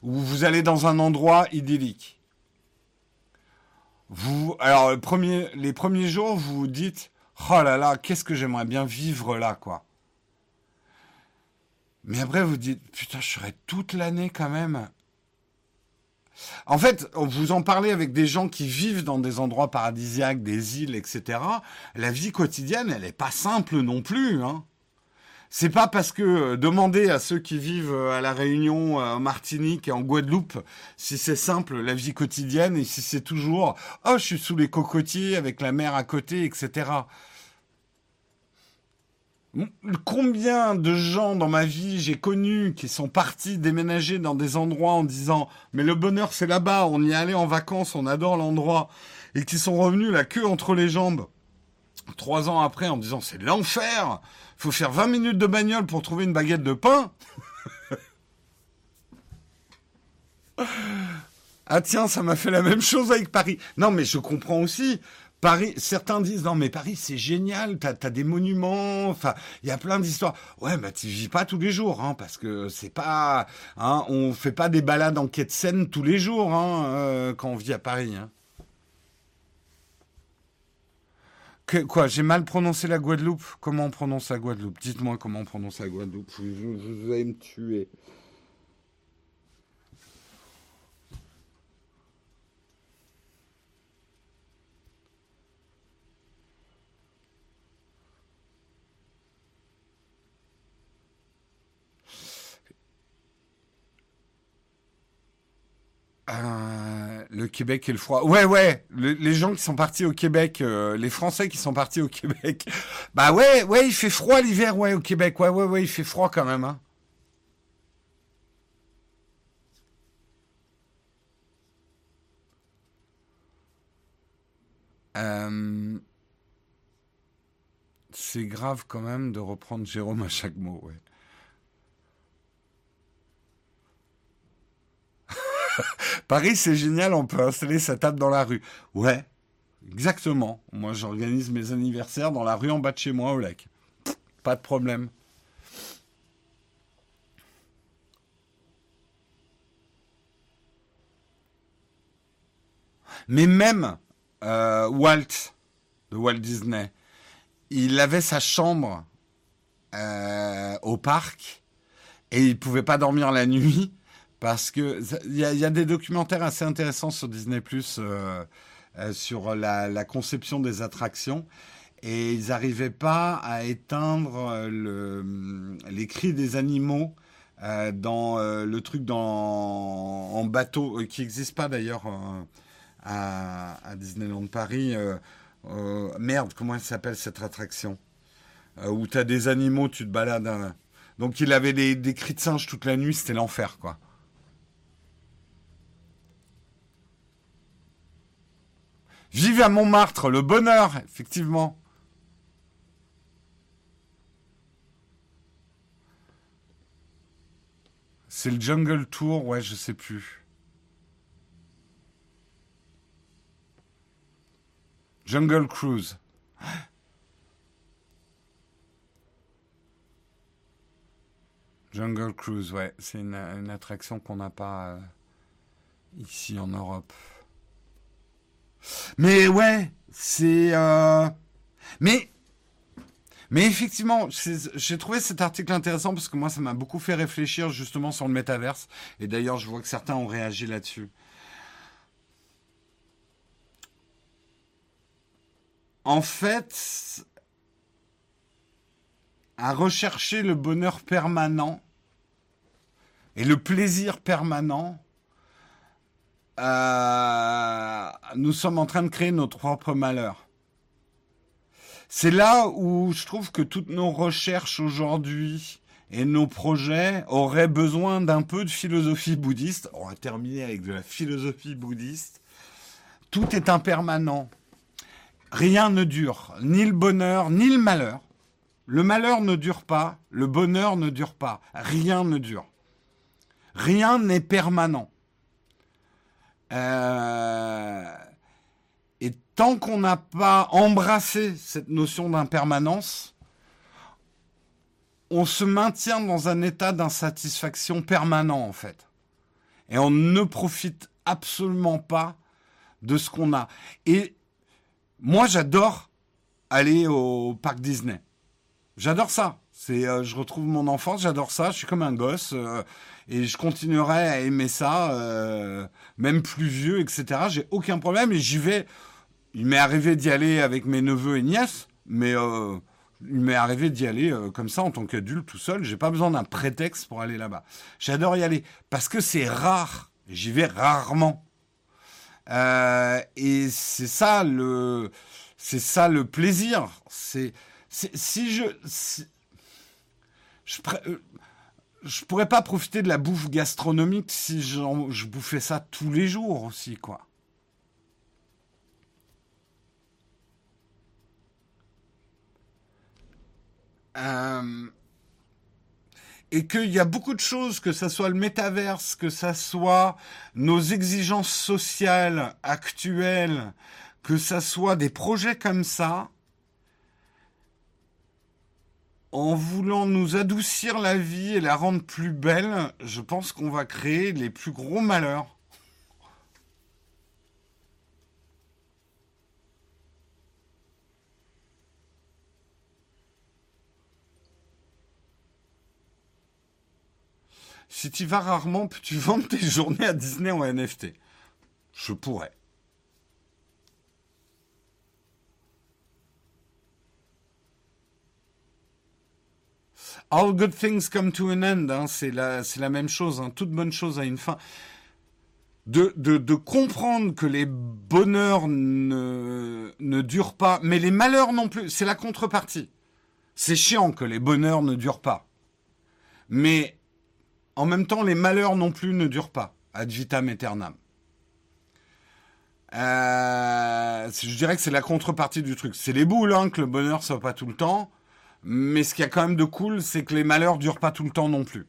où vous allez dans un endroit idyllique. Vous, alors, les premiers jours, vous vous dites, oh là là, qu'est-ce que j'aimerais bien vivre là, quoi. Mais après, vous dites, putain, je serais toute l'année quand même. En fait, vous en parlez avec des gens qui vivent dans des endroits paradisiaques, des îles, etc. La vie quotidienne, elle n'est pas simple non plus. Hein. C'est pas parce que euh, demander à ceux qui vivent euh, à la Réunion, euh, en Martinique et en Guadeloupe si c'est simple la vie quotidienne et si c'est toujours oh je suis sous les cocotiers avec la mer à côté, etc. Combien de gens dans ma vie j'ai connu qui sont partis déménager dans des endroits en disant mais le bonheur c'est là-bas, on y est allé en vacances, on adore l'endroit et qui sont revenus la queue entre les jambes trois ans après en disant c'est l'enfer, faut faire 20 minutes de bagnole pour trouver une baguette de pain. ah tiens, ça m'a fait la même chose avec Paris. Non mais je comprends aussi Paris, certains disent non mais Paris c'est génial, t'as as des monuments, enfin il y a plein d'histoires. Ouais, bah tu vis pas tous les jours, hein, parce que c'est pas, hein, on fait pas des balades en quai de Seine tous les jours hein, euh, quand on vit à Paris. Hein. quoi, j'ai mal prononcé la Guadeloupe? Comment on prononce la Guadeloupe? Dites-moi comment on prononce la Guadeloupe. vous allez me tuer. Euh, le Québec et le froid. Ouais, ouais. les gens qui sont partis au Québec, euh, les Français qui sont partis au Québec. Bah ouais, ouais, il fait froid l'hiver, ouais, au Québec. Ouais, ouais, ouais, il fait froid quand même. Hein. Euh, c'est grave quand même de reprendre Jérôme à chaque mot. Paris, c'est génial, on peut installer sa table dans la rue. Ouais, exactement. Moi, j'organise mes anniversaires dans la rue en bas de chez moi, au lac. Pas de problème. Mais même euh, Walt, de Walt Disney, il avait sa chambre euh, au parc et il pouvait pas dormir la nuit parce que il y, a des documentaires assez intéressants sur Disney Plus euh, euh, sur la, conception des attractions et ils n'arrivaient pas à éteindre euh, le, les cris des animaux dans le truc dans en bateau qui n'existe pas d'ailleurs à, à, Disneyland Paris. merde, comment elle s'appelle cette attraction? Où tu as des animaux, tu te balades. Hein. Donc il avait des, des cris de singe toute la nuit, c'était l'enfer quoi. Vive à Montmartre, le bonheur, effectivement. C'est le Jungle Tour, ouais, je sais plus. Jungle Cruise. Jungle Cruise, ouais, c'est une, attraction qu'on n'a pas euh, ici en Europe. Mais ouais, c'est... Euh... Mais... Effectivement, j'ai trouvé cet article intéressant parce que moi, ça m'a beaucoup fait réfléchir justement sur le métaverse. Et d'ailleurs, je vois que certains ont réagi là-dessus. En fait, à rechercher le bonheur permanent et le plaisir permanent, euh, nous sommes en train de créer notre propre malheur. C'est là où je trouve que toutes nos recherches aujourd'hui et nos projets auraient besoin d'un peu de philosophie bouddhiste. On va terminer avec de la philosophie bouddhiste. Tout est impermanent. Rien ne dure, ni le bonheur, ni le malheur. Le malheur ne dure pas, le bonheur ne dure pas, rien ne dure. Rien n'est permanent. Euh, et tant qu'on n'a pas embrassé cette notion d'impermanence, on se maintient dans un état d'insatisfaction permanent en fait. Et on ne profite absolument pas de ce qu'on a. Et moi j'adore aller au parc Disney. J'adore ça. C'est, euh, je retrouve mon enfance, j'adore ça. Je suis comme un gosse. Euh, et je continuerai à aimer ça, euh, même plus vieux, etc. J'ai aucun problème et j'y vais. Il m'est arrivé d'y aller avec mes neveux et nièces, mais il m'est arrivé d'y aller comme ça en tant qu'adulte tout seul. J'ai pas besoin d'un prétexte pour aller là-bas. J'adore y aller parce que c'est rare. J'y vais rarement. et c'est ça le, c'est ça le plaisir. C'est, si je, je, je pourrais pas profiter de la bouffe gastronomique si je bouffais ça tous les jours aussi, quoi. Euh, et qu'il y a beaucoup de choses, que ce soit le métaverse, que ce soit nos exigences sociales actuelles, que ça soit des projets comme ça, en voulant nous adoucir la vie et la rendre plus belle, je pense qu'on va créer les plus gros malheurs. Si tu vas rarement, peux-tu vendre tes journées à Disney en NFT Je pourrais. All good things come to an end. Hein. c'est la, même chose. Hein. toute bonne chose a une fin. De, comprendre que les bonheurs ne, ne durent pas, mais les malheurs non plus. C'est la contrepartie. C'est chiant que les bonheurs ne durent pas. Mais en même temps, les malheurs non plus ne durent pas. Ad vitam aeternam. Euh, je dirais que c'est la contrepartie du truc. C'est les boules hein, que le bonheur soit pas tout le temps. Mais ce qu'il y a quand même de cool, c'est que les malheurs durent pas tout le temps non plus.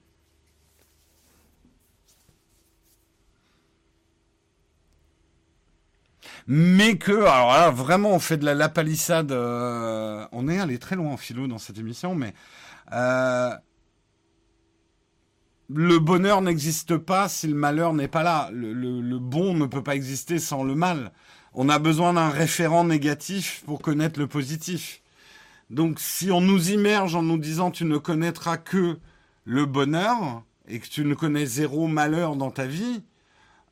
Mais que, alors là, vraiment, on fait de la, lapalissade. Euh, on est allé très loin en philo dans cette émission, mais euh, le bonheur n'existe pas si le malheur n'est pas là. le, bon ne peut pas exister sans le mal. On a besoin d'un référent négatif pour connaître le positif. Donc si on nous immerge en nous disant tu ne connaîtras que le bonheur et que tu ne connais zéro malheur dans ta vie,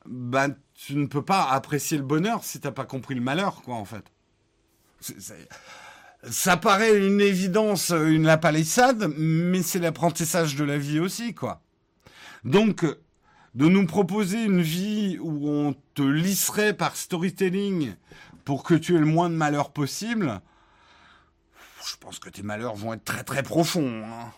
ben tu ne peux pas apprécier le bonheur si tu n'as pas compris le malheur, quoi, en fait. ça paraît une évidence, une lapalissade, mais c'est l'apprentissage de la vie aussi, quoi. Donc, de nous proposer une vie où on te lisserait par storytelling pour que tu aies le moins de malheur possible, je pense que tes malheurs vont être très très profonds. Hein.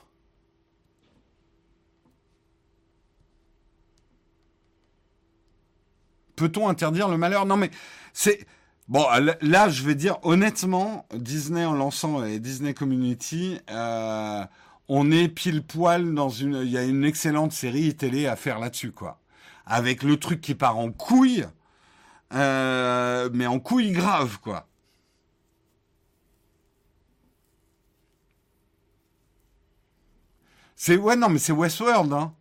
Peut-on interdire le malheur? Non mais c'est... Bon, là, je vais dire honnêtement, Disney en lançant les Disney Community, euh, on est pile poil dans une... Il y a une excellente série télé à faire là-dessus, quoi. Avec le truc qui part en couille, euh, mais en couille grave, quoi. C'est ouais non mais c'est Westworld hein.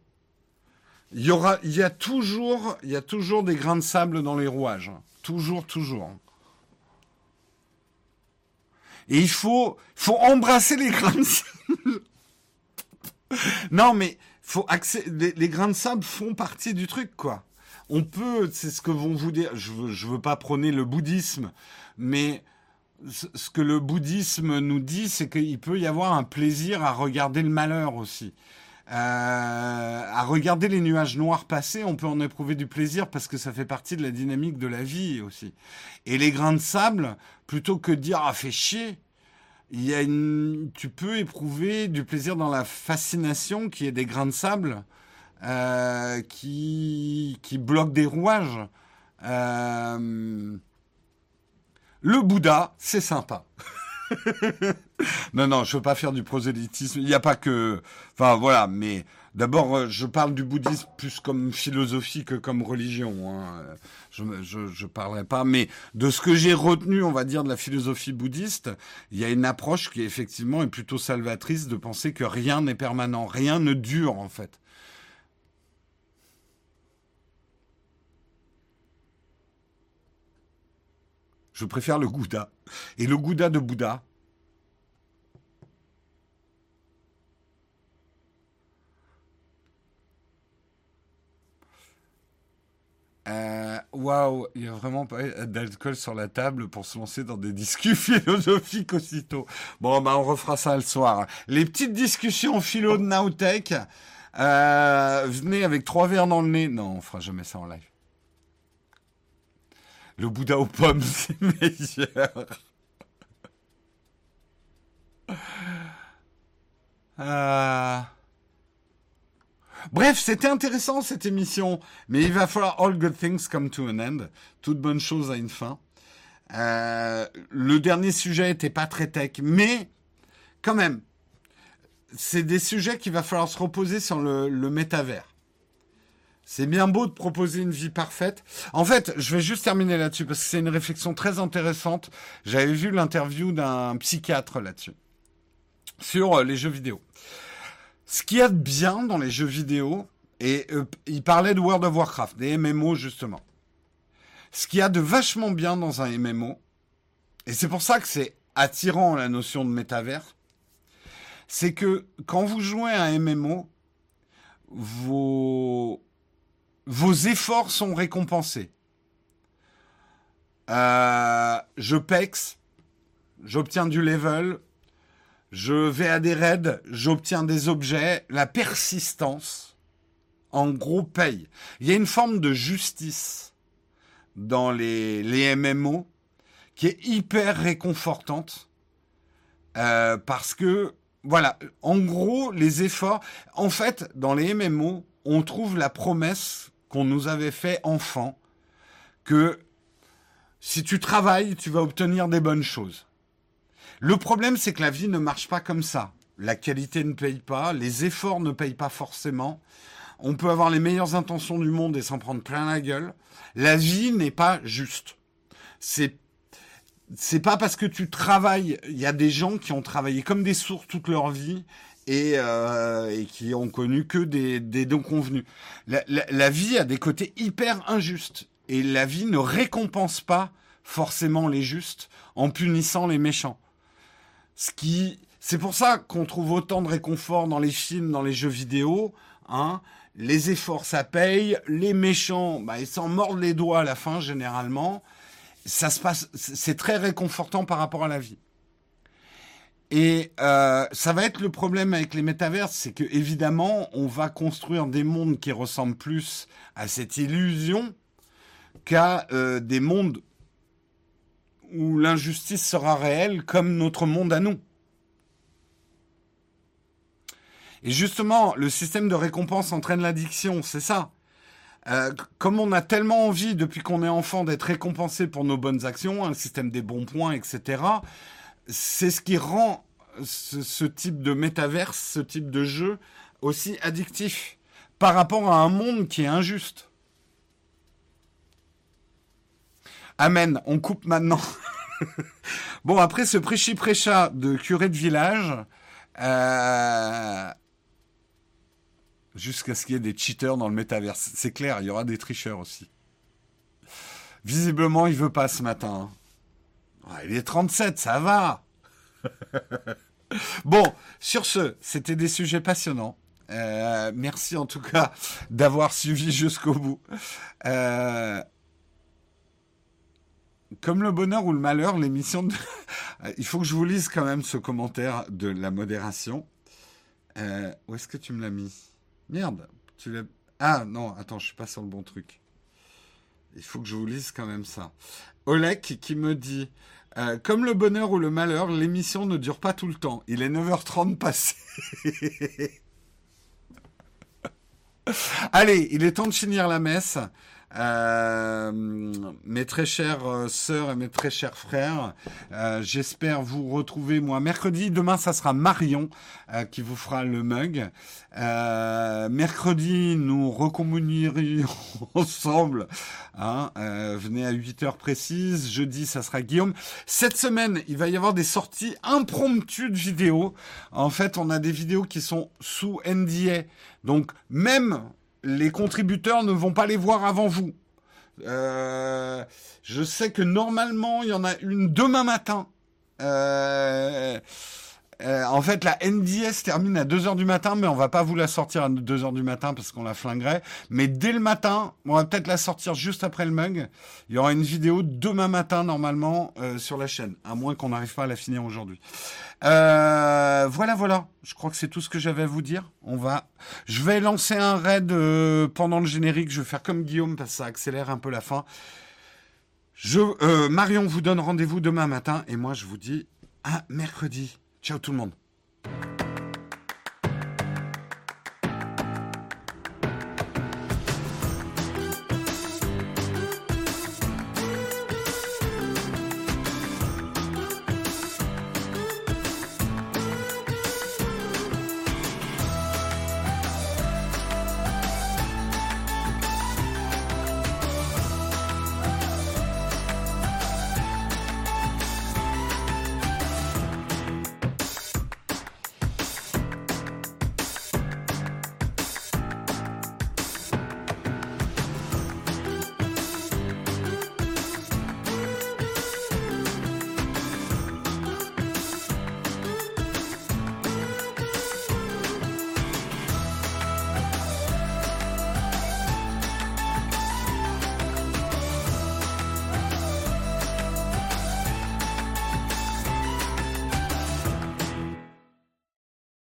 Il y aura il y a toujours il y a toujours des grains de sable dans les rouages. Toujours toujours. Et il faut faut embrasser les grains de sable. non mais faut les, les, grains de sable font partie du truc quoi. On peut c'est ce que vont vous dire je veux, je veux pas prôner le bouddhisme mais ce que le bouddhisme nous dit, c'est qu'il peut y avoir un plaisir à regarder le malheur aussi. Euh, à regarder les nuages noirs passer, on peut en éprouver du plaisir parce que ça fait partie de la dynamique de la vie aussi. Et les grains de sable, plutôt que de dire ah fait chier, il y a une, tu peux éprouver du plaisir dans la fascination qui est des grains de sable euh, qui qui bloquent des rouages. Euh, le Bouddha, c'est sympa. non, non, je veux pas faire du prosélytisme. Il n'y a pas que, enfin voilà, mais d'abord, euh, je parle du bouddhisme plus comme philosophie que comme religion. Hein. Je, je, je parlerai pas, mais de ce que j'ai retenu, on va dire, de la philosophie bouddhiste, il y a une approche qui effectivement est plutôt salvatrice de penser que rien n'est permanent, rien ne dure en fait. Je préfère le Gouda. Et le Gouda de Bouddha. Euh, waouh, il n'y a vraiment pas d'alcool sur la table pour se lancer dans des discussions philosophiques aussitôt. Bon, bah on refera ça le soir. Les petites discussions philo de Nowtech. Euh, venez avec trois verres dans le nez. Non, on fera jamais ça en live. Le Bouddha aux pommes, c'est meilleur. Euh. Bref, c'était intéressant cette émission, mais il va falloir all good things come to an end. Toute bonne chose a une fin. Euh, le dernier sujet était pas très tech, mais quand même, c'est des sujets qu'il va falloir se reposer sur le métavers. C'est bien beau de proposer une vie parfaite. En fait, je vais juste terminer là-dessus parce que c'est une réflexion très intéressante. J'avais vu l'interview d'un psychiatre là-dessus. Sur euh, les jeux vidéo. Ce qu'il y a de bien dans les jeux vidéo, et euh, il parlait de World of Warcraft, des MMO justement. Ce qu'il y a de vachement bien dans un MMO, et c'est pour ça que c'est attirant la notion de métavers, c'est que quand vous jouez à un MMO, vos, vos efforts sont récompensés. Euh, je pex, j'obtiens du level, je vais à des raids, j'obtiens des objets, la persistance, en gros, paye. Il y a une forme de justice dans les, les MMO qui est hyper réconfortante euh, parce que voilà, en gros, les efforts. En fait, dans les MMO, on trouve la promesse qu'on nous avait fait enfant que si tu travailles, tu vas obtenir des bonnes choses. Le problème, c'est que la vie ne marche pas comme ça. La qualité ne paye pas, les efforts ne payent pas forcément. On peut avoir les meilleures intentions du monde et s'en prendre plein la gueule. La vie n'est pas juste. C'est c'est pas parce que tu travailles. Il y a des gens qui ont travaillé comme des sourds toute leur vie et, euh, et qui ont connu que des, des dons convenus. La, la, vie a des côtés hyper injustes et la vie ne récompense pas forcément les justes en punissant les méchants. Ce qui, c'est pour ça qu'on trouve autant de réconfort dans les films, dans les jeux vidéo. Hein. Les efforts, ça paye. Les méchants, bah, ils s'en mordent les doigts à la fin généralement ça se passe, c'est très réconfortant par rapport à la vie. Et euh, ça va être le problème avec les métaverses, c'est que évidemment, on va construire des mondes qui ressemblent plus à cette illusion qu'à euh, des mondes où l'injustice sera réelle, comme notre monde à nous. Et justement, le système de récompense entraîne l'addiction, c'est ça. Euh, comme on a tellement envie, depuis qu'on est enfant, d'être récompensé pour nos bonnes actions, un système des bons points, etc., c'est ce qui rend ce, type de métaverse, ce type de jeu aussi addictif par rapport à un monde qui est injuste. Amen, on coupe maintenant. bon, après ce prêchi-prêcha de curé de village, euh, jusqu'à ce qu'il y ait des cheaters dans le métaverse. C'est clair, il y aura des tricheurs aussi. Visiblement, il veut pas ce matin. Il est 37, ça va. bon, sur ce, c'était des sujets passionnants. Euh, merci en tout cas d'avoir suivi jusqu'au bout. Euh, comme le bonheur ou le malheur, l'émission de... Il faut que je vous lise quand même ce commentaire de la modération. Euh, où est-ce que tu me l'as mis? Merde, tu l'as. Ah non, attends, je suis pas sur le bon truc. Il faut que je vous lise quand même ça. Olek qui me dit euh, Comme le bonheur ou le malheur, l'émission ne dure pas tout le temps. Il est 9h30 passé. Allez, il est temps de finir la messe. Euh, mes très chères euh, sœurs et mes très chers frères, euh, j'espère vous retrouver moi mercredi. Demain, ça sera Marion qui vous fera le mug. Mercredi, nous recommunierons ensemble. Hein, venez à 8 heures précises. Jeudi, ça sera Guillaume. Cette semaine, il va y avoir des sorties impromptues de vidéos. En fait, on a des vidéos qui sont sous NDA. Donc, même les contributeurs ne vont pas les voir avant vous. Euh, je sais que normalement, il y en a une demain matin. Euh, euh, en fait, la NDS termine à 2h du matin, mais on va pas vous la sortir à 2h du matin parce qu'on la flinguerait. Mais dès le matin, on va peut-être la sortir juste après le mug. Il y aura une vidéo demain matin, normalement, euh, sur la chaîne. À moins qu'on n'arrive pas à la finir aujourd'hui. Euh, voilà, voilà. Je crois que c'est tout ce que j'avais à vous dire. On va, je vais lancer un raid pendant le générique. Je vais faire comme Guillaume parce que ça accélère un peu la fin. Je, Marion vous donne rendez-vous demain matin et moi je vous dis à mercredi. Ciao tout le monde.